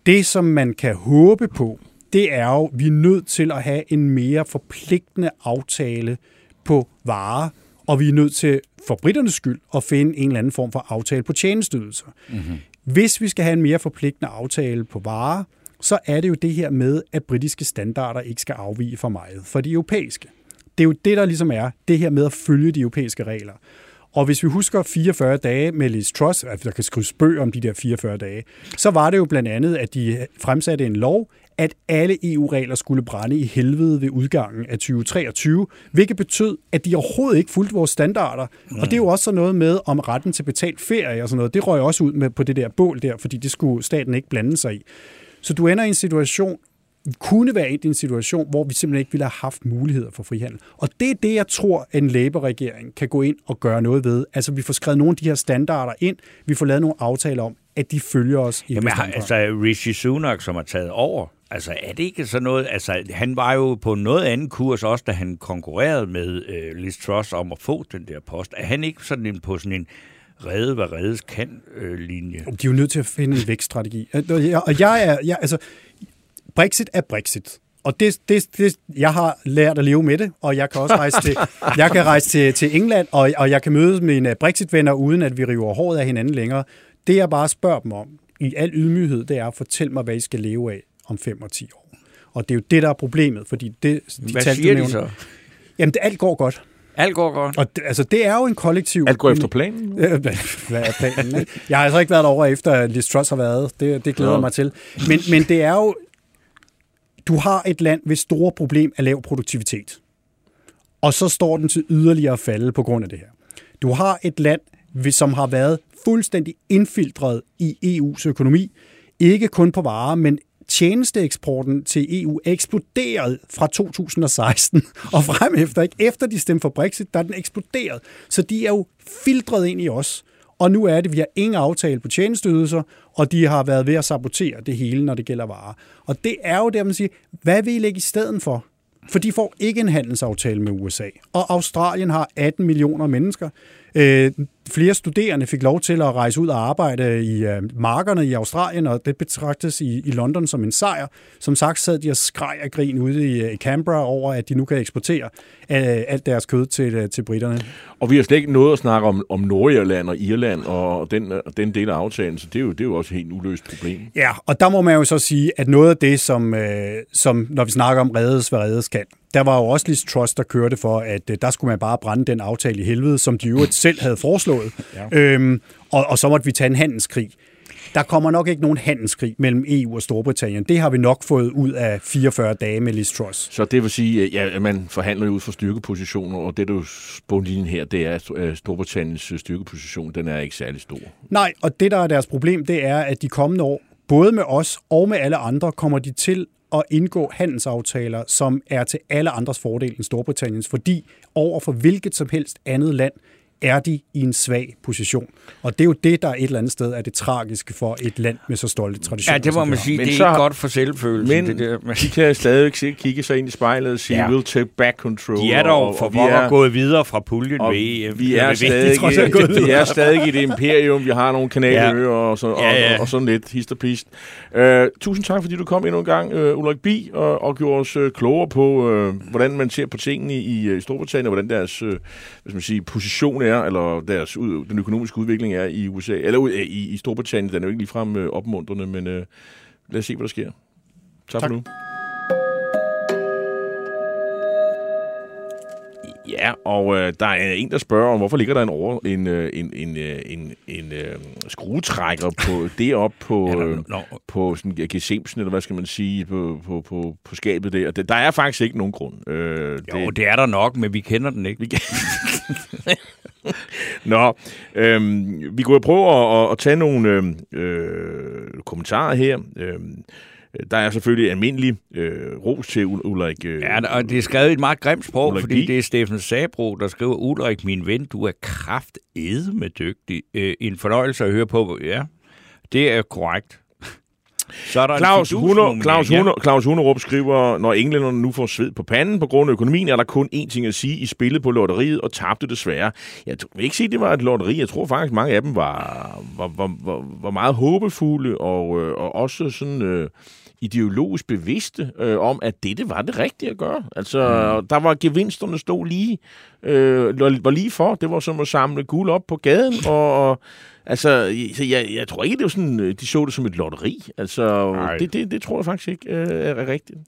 Det, som man kan håbe på, det er jo, vi er nødt til at have en mere forpligtende aftale på varer, og vi er nødt til, for britternes skyld, at finde en eller anden form for aftale på tjenesteydelser. Mm-hmm. Hvis vi skal have en mere forpligtende aftale på varer, så er det jo det her med, at britiske standarder ikke skal afvige for meget for de europæiske. Det er jo det, der ligesom er det her med at følge de europæiske regler. Og hvis vi husker 44 dage med Liz Truss, altså der kan skrives bøger om de der 44 dage, så var det jo blandt andet, at de fremsatte en lov, at alle EU-regler skulle brænde i helvede ved udgangen af 2023, hvilket betød, at de overhovedet ikke fulgte vores standarder. Mm. Og det er jo også sådan noget med om retten til betalt ferie og sådan noget. Det røg også ud med på det der bål der, fordi det skulle staten ikke blande sig i. Så du ender i en situation, kunne være i en situation, hvor vi simpelthen ikke ville have haft muligheder for frihandel. Og det er det, jeg tror, at en Labour-regering kan gå ind og gøre noget ved. Altså, vi får skrevet nogle af de her standarder ind, vi får lavet nogle aftaler om, at de følger os i Jamen, altså Rishi Sunak, som har taget over, altså er det ikke sådan noget, altså han var jo på noget andet kurs også, da han konkurrerede med øh, Liz Truss om at få den der post. Er han ikke sådan en, på sådan en redde, hvad reddes kan øh, linje? De er jo nødt til at finde en vækststrategi. Og jeg er, jeg, altså, Brexit er Brexit. Og det, det, det, jeg har lært at leve med det, og jeg kan også rejse til, jeg kan rejse til, til England, og, og jeg kan møde mine Brexit-venner, uden at vi river håret af hinanden længere. Det, jeg bare spørger dem om, i al ydmyghed, det er at fortælle mig, hvad I skal leve af om 5 og 10 år. Og det er jo det, der er problemet, fordi det... De hvad tal, siger de så? Jamen, det, alt går godt. Alt går godt. Og det, altså, det er jo en kollektiv... Alt går efter planen? Hvad er planen? Jeg har altså ikke været over efter, at Liz Truss har været. Det, det glæder ja. mig til. Men, men det er jo du har et land, hvis store problem er lav produktivitet. Og så står den til yderligere at falde på grund af det her. Du har et land, som har været fuldstændig indfiltret i EU's økonomi. Ikke kun på varer, men tjenesteeksporten til EU er eksploderet fra 2016 og frem efter. Ikke? Efter de stemte for Brexit, der er den eksploderet. Så de er jo filtreret ind i os. Og nu er det, vi har ingen aftale på tjenesteydelser, og de har været ved at sabotere det hele, når det gælder varer. Og det er jo der, man siger, hvad vil I lægge i stedet for? For de får ikke en handelsaftale med USA. Og Australien har 18 millioner mennesker. Øh, flere studerende fik lov til at rejse ud og arbejde i øh, markerne i Australien, og det betragtes i, i London som en sejr. Som sagt sad de og skreg af grin ude i, øh, i Canberra over, at de nu kan eksportere øh, alt deres kød til, øh, til britterne. Og vi har slet ikke noget at snakke om, om Nordirland og Irland og den, den del af aftalen, så det er, jo, det er jo også et helt uløst problem. Ja, og der må man jo så sige, at noget af det, som, øh, som når vi snakker om reddes, hvad reddes kan, der var jo også Liz Truss, der kørte for, at øh, der skulle man bare brænde den aftale i helvede, som de jo selv havde foreslået. Ja. Øhm, og, og så måtte vi tage en handelskrig. Der kommer nok ikke nogen handelskrig mellem EU og Storbritannien. Det har vi nok fået ud af 44 dage med Liz Truss. Så det vil sige, ja, at man forhandler ud fra styrkepositioner, og det, du bundlinjen her, det er, at Storbritanniens styrkeposition, den er ikke særlig stor. Nej, og det, der er deres problem, det er, at de kommende år, både med os og med alle andre, kommer de til at indgå handelsaftaler, som er til alle andres fordel end Storbritanniens, fordi over for hvilket som helst andet land er de i en svag position. Og det er jo det, der er et eller andet sted er det tragiske for et land med så stolte traditioner. Ja, det må man sige. Men det er så, ikke godt for selvfølelsen. Men det der. de kan stadig kigge sig ind i spejlet og sige, ja. we'll take back control. De er dog for vi er gået videre fra puljen ved EM. Vi er, stadig, vi er stadig et imperium. Vi har nogle kanaløer ja. og, så, og, ja, ja. og, og sådan lidt hist og pist. Uh, tusind tak, fordi du kom endnu en gang, uh, Ulrik Bi, og, og gjorde os uh, klogere på, uh, hvordan man ser på tingene i, i Storbritannien, og hvordan deres uh, hvad skal man sige, position er, eller deres ud, den økonomiske udvikling er i USA, eller i, i Storbritannien. Den er jo ikke ligefrem øh, opmuntrende, men øh, lad os se, hvad der sker. Tak, tak. for nu. Ja, og øh, der er en, der spørger om, hvorfor ligger der en, over, en, øh, en, en, øh, en, en øh, skruetrækker på det op på, ja, øh, no. på sådan gesimsen, eller hvad skal man sige, på, på, på, på skabet der. Der er faktisk ikke nogen grund. Øh, jo, det, det er der nok, men vi kender den ikke. Vi Nå, øh, vi kunne prøve at, at tage nogle øh, øh, kommentarer her. Øh, der er selvfølgelig almindelig øh, ros til Ulrik. Øh, ja, og det er skrevet i et meget grimt sprog, Ulrik fordi det er Steffen Sabro, der skriver, Ulrik, min ven, du er kraft med dygtig. Øh, en fornøjelse at høre på. Ja, det er korrekt. Så er der Claus, Huner, Claus, Huner, Claus Hunerup skriver, når englænderne nu får sved på panden på grund af økonomien, er der kun én ting at sige. I spillet på lotteriet og tabte desværre. Jeg vil ikke sige, at det var et lotteri. Jeg tror faktisk, mange af dem var, var, var, var, var meget håbefulde og, øh, og også sådan... Øh, ideologisk bevidste øh, om, at dette var det rigtige at gøre. Altså, mm. der var gevinsterne stod lige, øh, var lige for. Det var som at samle guld op på gaden, og, og altså, så jeg, jeg tror ikke, det var sådan, de så det som et lotteri. Altså, det, det, det tror jeg faktisk ikke øh, er rigtigt.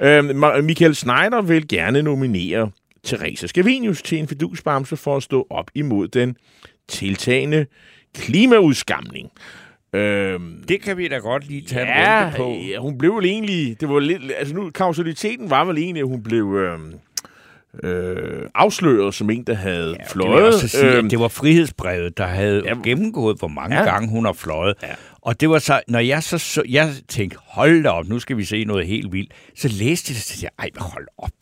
Øh, Michael Schneider vil gerne nominere Teresa Scavenius til en fidusbamse for at stå op imod den tiltagende klimaudskamning. Øhm, det kan vi da godt lige tage ja, en på. Ja, hun blev vel egentlig... Det var lidt, altså nu, kausaliteten var vel egentlig, at hun blev... Øhm, øh, afsløret som en, der havde ja, fløjet. Det, sige, øhm, det var frihedsbrevet, der havde ja, gennemgået, hvor mange ja. gange hun har fløjet. Ja. Og det var så, når jeg så, så jeg tænkte, hold da op, nu skal vi se noget helt vildt, så læste jeg det, og så ej, hold op.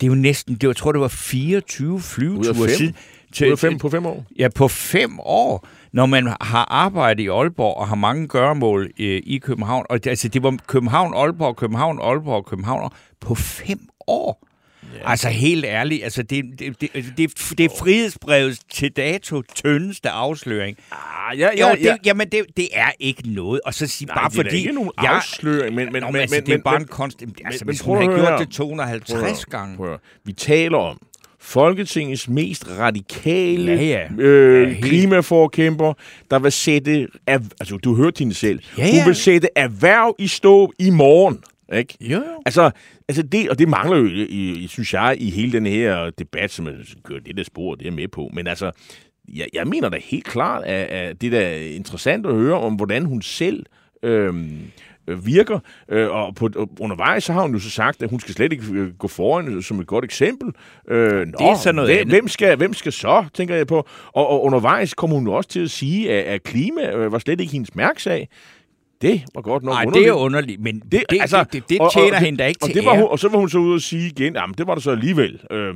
Det er jo næsten, det var, jeg tror, det var 24 flyveture siden. Til, fem, på fem år? Ja, på fem år når man har arbejdet i Aalborg og har mange gøremål øh, i København, og altså det var København, Aalborg, København, Aalborg, København på fem år. Yeah. Altså helt ærligt, altså det, det, det, det, det er frihedsbrevet til dato tyndeste afsløring. Ah, ja, ja, jo, det, ja. Jamen, det, det er ikke noget. Og så sige Nej, bare det fordi... det er ikke nogen jeg, afsløring, men... men, Nå, men, altså, men det er bare men, en konst... Altså, men, hvis hun har gjort det 250 gange... Vi taler om, Folketingets mest radikale ja, ja. Øh, ja, klimaforkæmper, der vil sætte... Altså, du hørte hende selv. Ja, ja. Hun vil sætte erhverv i stå i morgen. Ikke? Jo, jo. Altså, altså det, og det mangler jo, i, i, synes jeg, i hele den her debat, som gør det der spor, det er med på. Men altså, jeg, jeg mener da helt klart, at, at det er interessant at høre om, hvordan hun selv øhm, øh, virker. Øh, og på, undervejs så har hun jo så sagt, at hun skal slet ikke øh, gå foran som et godt eksempel. Øh, nå, det er sådan noget hvem, hvem, skal, hvem skal så, tænker jeg på. Og, og undervejs kommer hun jo også til at sige, at, at klima øh, var slet ikke hendes mærksag. Det var godt nok Nej, underligt. det er underligt, men det, det, altså, det, det, det tjener og, og, hende da ikke og til det var hun, Og så var hun så ude og sige igen, jamen det var der så alligevel. Øh,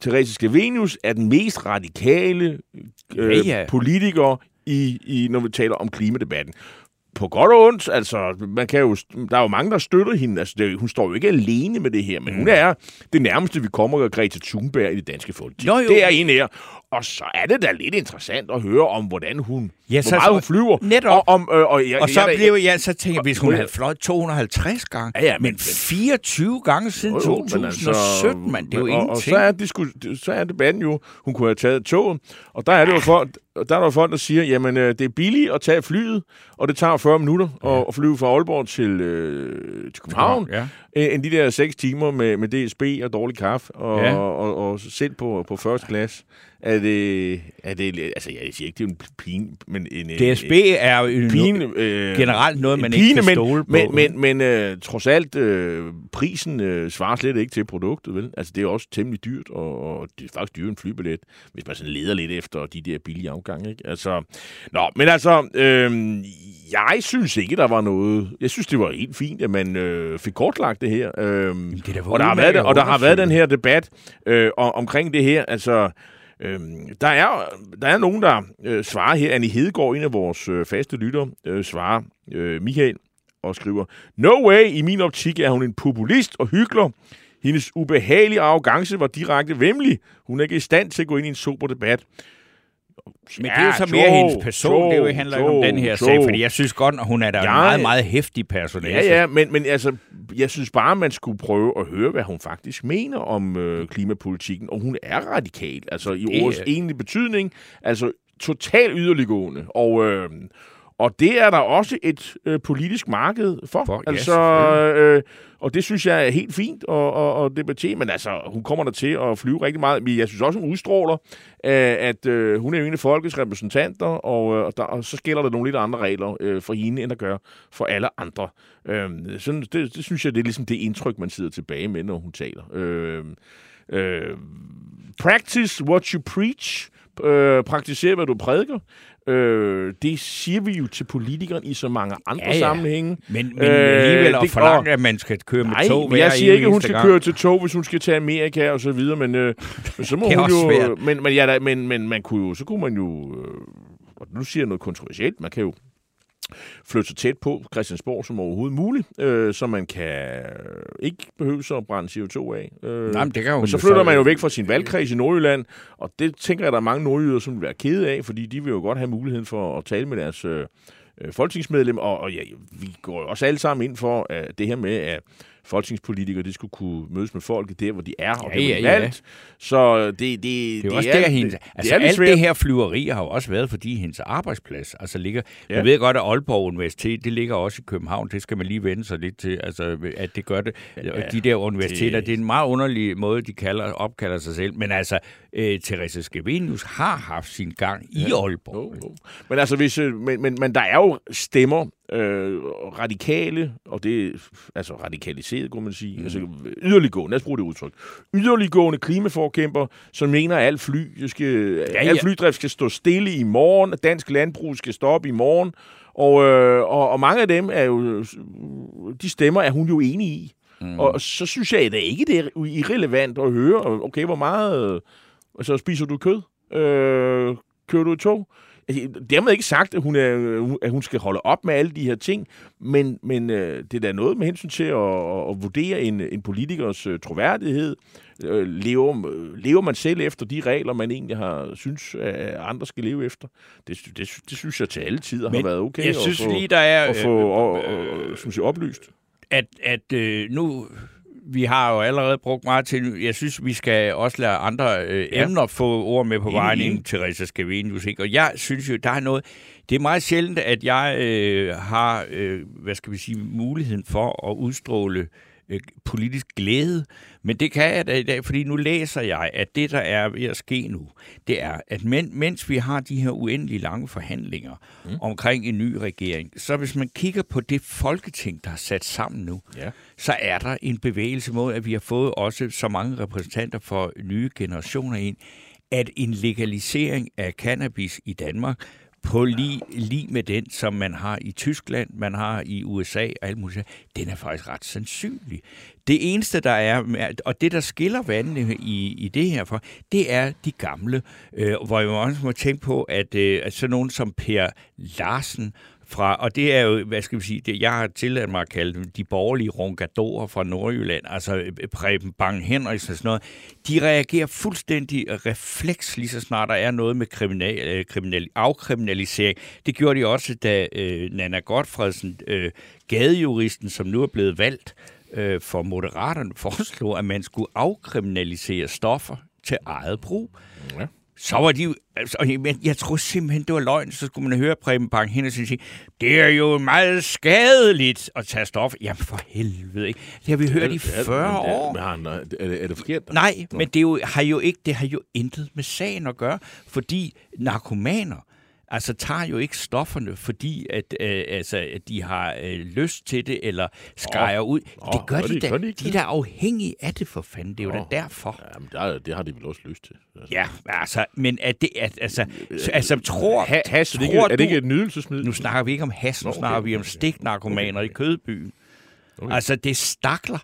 Therese Scavenius er den mest radikale øh, ja, ja. politiker, i, i, når vi taler om klimadebatten på godt og ondt, altså, man kan jo, der er jo mange, der støtter hende. Altså, det, hun står jo ikke alene med det her, men mm. hun er det nærmeste, vi kommer af Greta Thunberg i det danske folk. Det er en af og så er det da lidt interessant at høre om, hvordan hun, ja, så, hvor meget hun flyver. Netop. Og, om, øh, og, jeg, og så jeg, blev jeg, så tænker jeg, hvis hun havde fløjet 250 gange, ja, ja, men, men 24 gange siden jo, 2017, altså, man, det er jo og, ingenting. Og så er, disku, så er debatten jo, hun kunne have taget toget, og der er det jo for, der er der folk, der siger, jamen øh, det er billigt at tage flyet, og det tager 40 minutter ja. at, at flyve fra Aalborg til, øh, til København, ja. øh, end de der 6 timer med, med DSB og dårlig kaffe, og, ja. og, og, og selv på, på første klasse. Er det, er det, altså jeg siger ikke, det er en pine, men en... DSB en, er jo en, pine, øh, generelt noget, man pine, ikke kan stole men, på. Men, men, men øh, trods alt, øh, prisen øh, svarer slet ikke til produktet, vel? Altså det er også temmelig dyrt, og, og det er faktisk dyrt en flybillet, hvis man sådan leder lidt efter de der billige afgange, ikke? Altså, nå, men altså, øh, jeg synes ikke, der var noget... Jeg synes, det var helt fint, at man øh, fik kortlagt det her. Øh, det og, der har været, og der har været den her debat øh, omkring det her, altså... Øhm, der, er, der er nogen, der øh, svarer her. Annie Hedegaard, en af vores øh, faste lytter, øh, svarer øh, Michael og skriver, No way, i min optik er hun en populist og hygler. Hendes ubehagelige arrogance var direkte vemmelig. Hun er ikke i stand til at gå ind i en sober debat. Men det er jo så mere to, hendes person, to, det jo handler to, om den her to. sag, fordi jeg synes godt, at hun er der ja, en meget, meget hæftig personage. Ja, ja, men, men altså, jeg synes bare, man skulle prøve at høre, hvad hun faktisk mener om øh, klimapolitikken, og hun er radikal, altså i ordets egentlige betydning, altså totalt yderliggående, og... Øh, og det er der også et øh, politisk marked for. for altså, ja, øh, og det synes jeg er helt fint at, at, at debattere. Men altså, hun kommer der til at flyve rigtig meget. Men jeg synes også, hun udstråler, øh, at øh, hun er jo en af folkets repræsentanter, og, øh, der, og så gælder der nogle lidt andre regler øh, for hende, end der gør for alle andre. Øh, sådan, det, det synes jeg, det er ligesom det indtryk, man sidder tilbage med, når hun taler. Øh, øh, practice what you preach. Øh, praktisere, hvad du prædiker. Øh, det siger vi jo til politikeren i så mange andre ja, ja. sammenhænge. Men, men øh, alligevel at forlange, at man skal køre med nej, tog Nej, jeg siger ikke, at hun skal gang. køre til tog, hvis hun skal til Amerika og så videre, men, øh, men så må hun jo... Men, men, ja, men, men man kunne jo, så kunne man jo... Øh, og nu siger jeg noget kontroversielt, man kan jo flytte så tæt på Christiansborg som overhovedet muligt, øh, så man kan ikke behøve så at brænde CO2 af. Øh, Nej, men, det kan men så flytter man jo væk fra sin valgkreds i Nordjylland, og det tænker jeg, der er mange nordjyder, som vil være kede af, fordi de vil jo godt have muligheden for at tale med deres øh, øh, folketingsmedlem, og, og ja, vi går jo også alle sammen ind for uh, det her med, at folketingspolitikere, de skulle kunne mødes med folket der, hvor de er, og Ja, det, ja, er ja. valgt. Så det, det, Det er jo også der, hendes, altså er lidt alt svært. det her flyveri har jo også været, fordi hendes arbejdsplads altså ligger... Ja. Ja. Jeg ved godt, at Aalborg Universitet, det ligger også i København. Det skal man lige vende sig lidt til, altså, at det gør det. Ja, de der universiteter, det... det- det er en meget underlig måde, de kalder, opkalder sig selv. Men altså, øh, Therese Skavenius har haft sin gang i Aalborg. Jo, jo. Men altså, hvis, øh, men, men, men der er jo stemmer, øh, radikale, og det er altså radikaliseret, kunne man sige, mm. altså yderliggående, lad os bruge det udtryk, yderliggående klimaforkæmper, som mener, at alt, fly, skal, ja, ja. alt flydrift skal stå stille i morgen, at dansk landbrug skal stoppe i morgen, og, øh, og, og mange af dem er jo, de stemmer er hun jo enig i. Mm. Og så synes jeg da ikke, det er irrelevant at høre, okay, hvor meget, altså spiser du kød? Øh, kører du i tog? Altså, Dermed ikke sagt, at hun, er, at hun skal holde op med alle de her ting, men, men øh, det er da noget med hensyn til at, at, vurdere en, en politikers øh, troværdighed. Øh, lever, øh, lever man selv efter de regler, man egentlig har synes, at andre skal leve efter? Det, det, det, synes jeg til alle tider Men har været okay jeg synes at få, lige, der er... at få øh, og, som siger, oplyst. at, at øh, nu, vi har jo allerede brugt meget til, jeg synes, vi skal også lade andre øh, Ja. emner få ord med på vejen end Teresa Scavenius. Ikke? Og jeg synes jo, der er noget, det er meget sjældent, at jeg øh, har, øh, hvad skal vi sige, muligheden for at udstråle øh, politisk glæde, men det kan jeg da i dag, fordi nu læser jeg, at det, der er ved at ske nu, det er, at men, mens vi har de her uendelig lange forhandlinger mm. omkring en ny regering, så hvis man kigger på det folketing, der er sat sammen nu, Ja. så er der en bevægelse mod, at vi har fået også så mange repræsentanter for nye generationer ind, at en legalisering af cannabis i Danmark på lige, lige med den, som man har i Tyskland, man har i USA og alt muligt, den er faktisk ret sandsynlig. Det eneste, der er, og det, der skiller vandene i, i det her for, det er de gamle, øh, hvor jeg også må tænke på, at, øh, at sådan nogen som Per Larsen fra, og det er jo, hvad skal vi sige, det, jeg har tilladt mig at kalde dem de borgerlige rungadorer fra Nordjylland, altså øh, Preben Bang Henriksen og sådan noget, de reagerer fuldstændig refleks, lige så snart der er noget med kriminal, øh, kriminal, afkriminalisering. Det gjorde de også, da øh, Nana Godfredsen, øh, gadejuristen, som nu er blevet valgt øh, for Moderaterne, foreslog, at man skulle afkriminalisere stoffer til eget brug. Ja. Så var de altså, og jeg, tror simpelthen, det var løgn, så skulle man høre Preben Bang Henriksen sige, det er jo meget skadeligt at tage stoffer. Jamen for helvede, ikke? Det har vi hørt i 40 år. Men, men, er, det, er det forkert? Nej, men det, er jo, har jo ikke, det har jo intet med sagen at gøre, fordi narkomaner altså tager jo ikke stofferne, fordi at, øh, altså, at de har øh, lyst til det, eller skrejer ud. Åh, det gør, de, de- da. gør de de er da afhængige af det, for fanden. Det er jo da derfor. Jamen, der, det har de vel også lyst til. Altså. Ja, altså, men at det, at, altså, altså, tror, Ha, has, er, det ikke, tror er det ikke et nydelsesmiddel? nu snakker vi ikke om has, nu okay, snakker vi om stiknarkomaner Okay, i Kødbyen. Okay. Altså, det er stakler,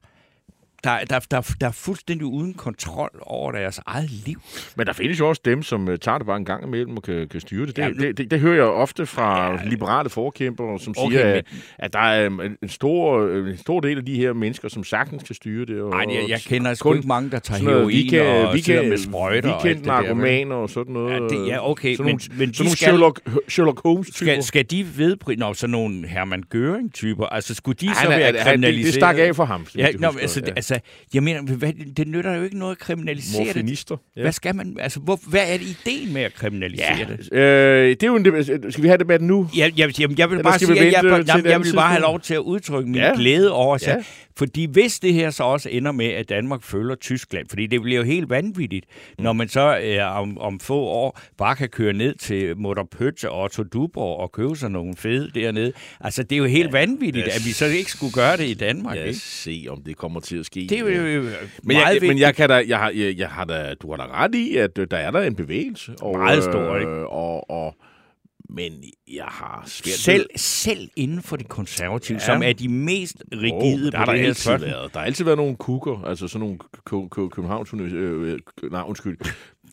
der, der, der, der er fuldstændig uden kontrol over deres eget liv. Men der findes jo også dem, som uh, tager det bare en gang imellem og kan, kan styre det. Det, Ja, nu- det, det, det hører jeg ofte fra ja, liberale forkæmpere, som Okay, siger, men- at, at der er um, en stor, øh, en stor del af de her mennesker, som sagtens kan styre det. Og, Nej, jeg, jeg kender sgu kun ikke mange, der tager heroin weekend- og weekend- sidder med sprøjter det vel? weekend-narkomaner og sådan noget. Ja, det- ja, okay, Sådan men- nogle, men sådan nogle skal- Sherlock, Sherlock Holmes-typer. Skal, skal de vedbry... Nå, sådan nogle Hermann Göring-typer, altså skulle de så Han være han- det- kriminaliseret? det stak af for ham, Ja, nå, altså, ja. Det, altså, jeg mener, hvad, det nytter jo ikke noget at kriminalisere det. Morfinister. Ja. Hvad skal man, altså, hvor, hvad er det ideen med at kriminalisere Ja, det? øh, det er jo en debat. Skal vi have debatten nu? Jeg, jeg, jeg, jeg vil Eller bare skal vi sige, at jeg, jeg, jeg, jeg vil bare have lov til at udtrykke min Ja. glæde over, Ja. ja. fordi hvis det her så også ender med, at Danmark følger Tyskland, fordi det bliver jo helt vanvittigt, Mm. når man så øh, om, om få år bare kan køre ned til Mutter Pøtz og Otto Duborg og købe sig nogle fede dernede. Altså, det er jo helt ja, vanvittigt, ja. at vi så ikke skulle gøre det i Danmark. Ja, ikke? se om det kommer til at ske. Det er jo, men meget jeg, vigtigt. men jeg kan da, jeg har, jeg, jeg har da, du har da ret i, at øh, der er der en bevægelse. Og, Meget stor, ikke? Øh, og, og, men jeg har svært selv, selv inden for de konservative, Ja. som er de mest rigide oh, der har på der det her altid spørgsmål. været. Der har altid været nogle kukker, altså sådan nogle kø- kø- Københavns øh, øh, nej, undskyld,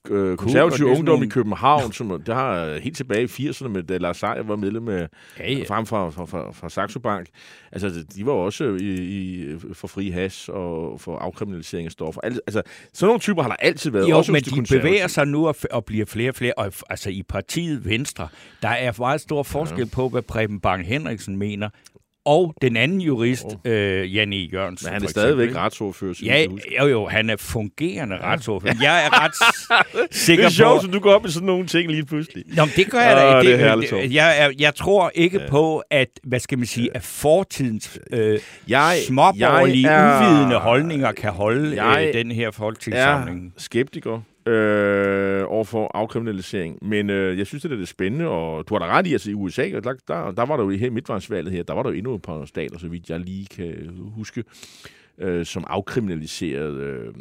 øh, konservativ ungdom nogle... i København, som der har helt tilbage i 80'erne, med da Lars Seier var medlem af, ja, ja. frem fra, fra, fra, fra Saxo Bank. Altså, de var også i, i, for fri has og for afkriminalisering af stoffer. Altså, sådan nogle typer har der altid været. Jo, også men de bevæger sig nu og, og bliver flere og flere. Og, altså, i partiet Venstre, der er meget stor forskel ja. på, hvad Preben Bang Henriksen mener, og den anden jurist, oh. øh, Jan E. Jørgensen. Men han er stadigvæk retsordfører, ja, jo, jo, han er fungerende ja. retsordfører. Jeg er ret sikker på... Det er sjovt, at du går op i sådan nogle ting lige pludselig. Nå, det gør jeg da. Oh, det, det, er det, jeg, jeg, jeg tror ikke ja. på, at, hvad skal man sige, at fortidens øh, jeg, småborgerlige, jeg er, uvidende holdninger kan holde jeg øh, den her folketingssamling. er skeptiker øh, over for afkriminalisering. Men øh, jeg synes, det er det spændende, og du har da ret i, altså i USA, der, der, der var der jo i her midtvejsvalget her, der var der jo endnu et par stater, så vidt jeg lige kan huske, øh, som afkriminaliserede øh,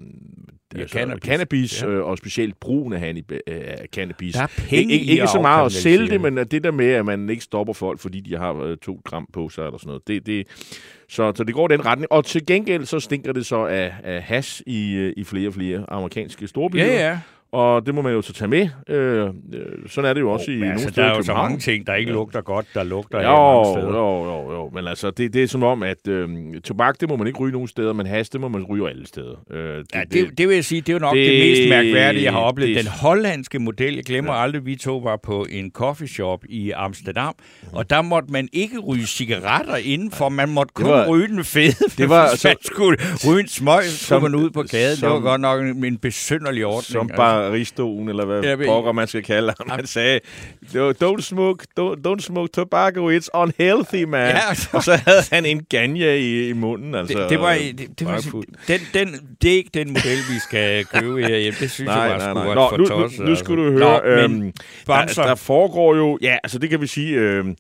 ja, altså, cannabis, cannabis ja. øh, og specielt brugen af hanib- øh, cannabis. Der er penge ikke, ikke så meget at sælge det, men det der med, at man ikke stopper folk, fordi de har øh, to gram på sig eller sådan noget, det, det, så, så det går den retning. Og til gengæld så stinker det så af, af hash i, øh, i flere og flere amerikanske storbyer. Ja, ja. Og det må man jo så tage med. Øh, øh sådan er det jo også oh, i nogle altså, steder Der er jo så mange ting, der ikke lugter godt, der lugter jo, steder. Jo, jo, jo. Men altså, det, det er som om, at øh, tobak, det må man ikke ryge nogen steder, men hash, det må man ryge alle steder. Øh, det, ja, det, det, det vil jeg sige, det er jo nok det, det mest mærkværdige, jeg har oplevet. Det, Den hollandske model, jeg glemmer ja. aldrig, vi to var på en coffeeshop i Amsterdam, mm. og der måtte man ikke ryge cigaretter indenfor, man måtte kun var, ryge den fede. Det var, så, man skulle ryge en smøg, så man ud på gaden. Som, det var godt nok en besynderlig ordning. Som altså. Baristolen, eller hvad pokker man skal kalde ham. Han sagde, don't smoke, don't, don't smoke tobacco, it's unhealthy, man. Ja, altså. Og så havde han en ganja i, i munden. Altså, det, det var, det, det var den, den, det er ikke den model, vi skal købe herhjemme. Det synes nej, jeg var nej, nej. Nå, nu, nu, nu skal du høre, Nå, øhm, der, der foregår jo, ja, altså det kan vi sige, øhm,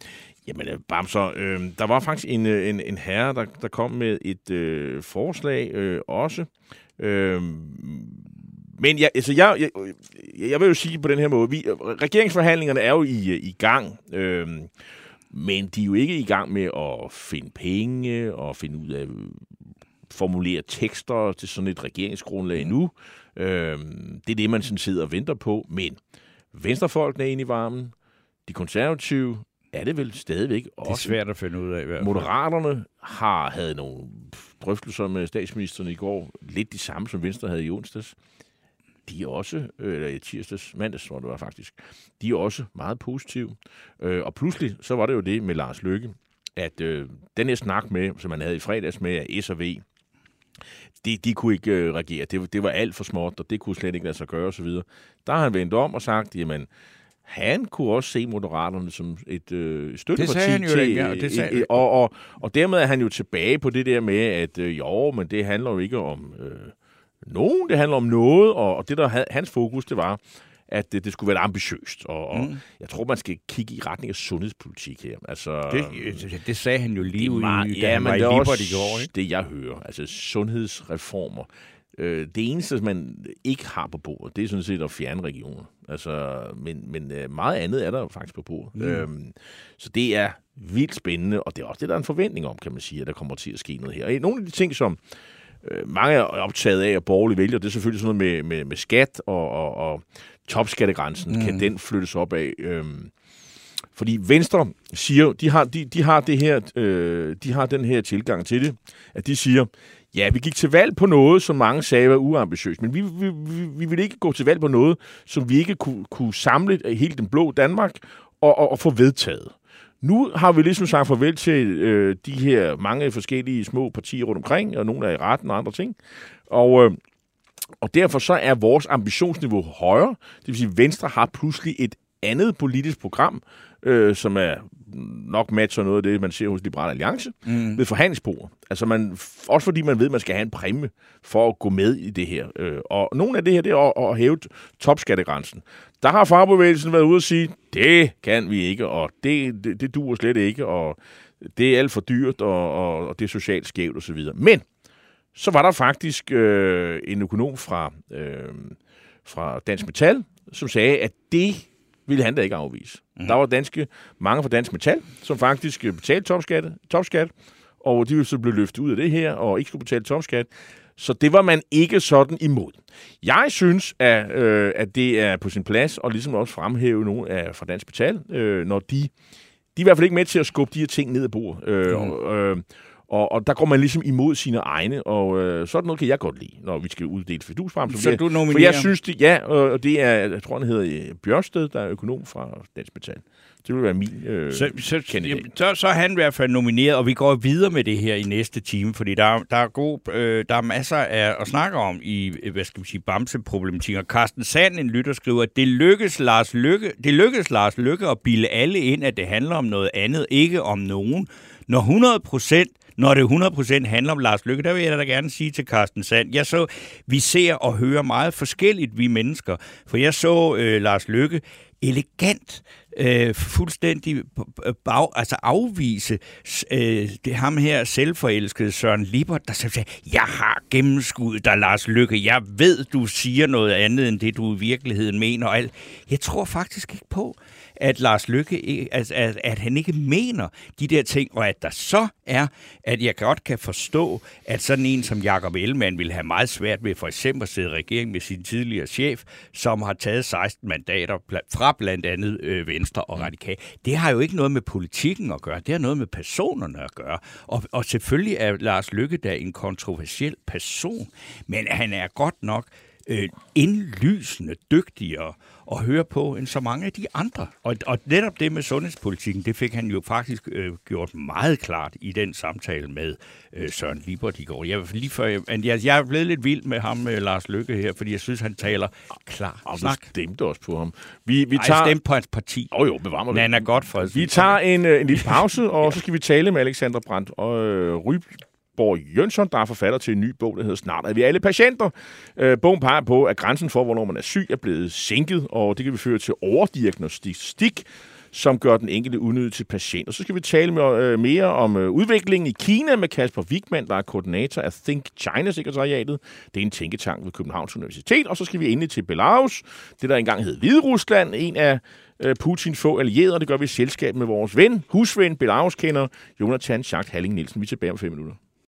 Jamen, øh, Bamser, øh, der var faktisk en, øh, en, en herre, der, der kom med et øh, forslag øh, også. Øh, men jeg, altså jeg, jeg, jeg vil jo sige på den her måde, vi, regeringsforhandlingerne er jo i, i gang, øh, men de er jo ikke i gang med at finde penge og finde ud af formulere tekster til sådan et regeringsgrundlag endnu. Øh, det er det, man sådan sidder og venter på, men venstrefolkene er inde i varmen, de konservative er det vel stadigvæk også. Det er svært at finde ud af. I hvert fald. Moderaterne har havde nogle drøftelser med statsministeren i går, lidt de samme som Venstre havde i onsdags de er også, øh, eller i tirsdags, mandags tror det var faktisk, de er også meget positive. Øh, og pludselig, så var det jo det med Lars Lykke, at øh, den her snak med, som man havde i fredags med S og V, de, de kunne ikke øh, reagere. Det, det var alt for småt, og det kunne slet ikke lade sig gøre osv. Der har han vendt om og sagt, jamen, han kunne også se Moderaterne som et øh, støtteparti. Det sagde han jo til, ikke, ja, det sagde... et, og, og, og dermed er han jo tilbage på det der med, at øh, jo, men det handler jo ikke om... Øh, nogen, det handler om noget, og, og det der havde, hans fokus, det var, at det, det skulle være ambitiøst. Og, og mm. jeg tror, man skal kigge i retning af sundhedspolitik her. Altså, det, det sagde han jo lige ud i, ja, men det er også i går, ikke? det, jeg hører. Altså sundhedsreformer. Øh, det eneste, man ikke har på bordet, det er sådan set at fjerne regioner. Altså, men, men øh, meget andet er der faktisk på bordet. Mm. Øhm, så det er vildt spændende, og det er også det, der er en forventning om, kan man sige, at der kommer til at ske noget her. Og nogle af de ting, som mange er optaget af, at borgerlige vælger, det er selvfølgelig sådan noget med, med, med skat og, og, og topskattegrænsen. Mm. Kan den flyttes op af? Øhm, fordi Venstre siger, de har, de, de har det her, øh, de har den her tilgang til det, at de siger, ja, vi gik til valg på noget, som mange sagde var uambitiøst, men vi, vi, vi, vi ville ikke gå til valg på noget, som vi ikke kunne, kunne samle hele den blå Danmark og, og, og få vedtaget. Nu har vi ligesom sagt farvel til øh, de her mange forskellige små partier rundt omkring, og nogle er i retten og andre ting. Og, øh, og derfor så er vores ambitionsniveau højere. Det vil sige, at Venstre har pludselig et andet politisk program, øh, som er nok matcher noget af det, man ser hos Liberale Alliance, mm. ved forhandlingsbordet. Altså man, også fordi man ved, at man skal have en præmie for at gå med i det her. Øh, og nogle af det her, det er at, at hæve topskattegrænsen. Der har fagbevægelsen været ude og sige, det kan vi ikke, og det, det, det duer slet ikke, og det er alt for dyrt, og, og, og det er socialt skævt osv. Men så var der faktisk øh, en økonom fra, øh, fra Dansk Metal, som sagde, at det ville han da ikke afvise. Mm. Der var danske, mange fra Dansk Metal, som faktisk betalte topskat, topskat og de ville så blive løftet ud af det her, og ikke skulle betale topskat. Så det var man ikke sådan imod. Jeg synes, at, øh, at det er på sin plads og ligesom også fremhæve nogle af fra Dansk Betal, øh, når de, de er i hvert fald ikke med til at skubbe de her ting ned ad bordet. Øh, mm. og, øh, og, og der går man ligesom imod sine egne, og øh, sådan noget kan jeg godt lide, når vi skal uddele fidusbremser. Så du nominerer? For jeg synes, det, ja, og det er, jeg tror, han hedder øh, Bjørsted, der er økonom fra Dansk Betal. Det vil være min øh, så, så, jamen, så, så er han i hvert fald nomineret, og vi går videre med det her i næste time, fordi der, der, er, god, øh, der er masser af at snakke om i, hvad skal vi sige, bamseproblematikker. Carsten Sand, en lytter, skriver, at det lykkes Lars Lykke, det lykkes Lars Lykke at bilde alle ind, at det handler om noget andet, ikke om nogen. Når 100 procent når det 100% handler om Lars Lykke, der vil jeg da gerne sige til Carsten Sand, jeg så, vi ser og hører meget forskelligt, vi mennesker, for jeg så øh, Lars Lykke elegant øh, fuldstændig bag, altså afvise øh, det ham her selvforelskede Søren Libert, der sagde, jeg har gennemskuddet dig, Lars Lykke. Jeg ved, du siger noget andet, end det du i virkeligheden mener. Og alt. Jeg tror faktisk ikke på, at Lars Lykke, at, at, at han ikke mener de der ting, og at der så er, at jeg godt kan forstå, at sådan en som Jakob Ellemann vil have meget svært ved for eksempel at sidde i regering med sin tidligere chef, som har taget 16 mandater fra blandt andet øh, Venstre og Radikal. Det har jo ikke noget med politikken at gøre, det har noget med personerne at gøre. Og, og selvfølgelig er Lars Lykke da en kontroversiel person, men han er godt nok øh, indlysende dygtigere at høre på end så mange af de andre. Og, og netop det med sundhedspolitikken, det fik han jo faktisk øh, gjort meget klart i den samtale med øh, Søren Libert i går. Jeg, lige før, jeg, jeg, jeg er blevet lidt vild med ham, med Lars Lykke her, fordi jeg synes, han taler klar og snak. stemte også på ham. Vi, vi Ej, tager... stemte på hans parti. Åh oh, jo, bevar mig. Godt for Vi tager en, øh, en lille pause, og så skal vi tale med Alexander Brandt og øh, Ryb Borg Jønsson, der er forfatter til en ny bog, der hedder Snart er vi alle patienter. Øh, bogen peger på, at grænsen for, hvornår man er syg, er blevet sænket, og det kan vi føre til overdiagnostik, som gør den enkelte unødig til patient. Og så skal vi tale med, øh, mere om øh, udviklingen i Kina med Kasper Wigman, der er koordinator af Think China-sekretariatet. Det er en tænketank ved Københavns Universitet. Og så skal vi endelig til Belarus, det der engang hed Hvide Rusland, en af øh, Putin få allierede, det gør vi i selskab med vores ven, husven, Belarus-kender, Jonathan Schacht Halling Nielsen. Vi er tilbage om fem minutter.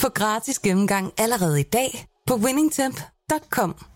Få gratis gennemgang allerede i dag på winningtemp.com.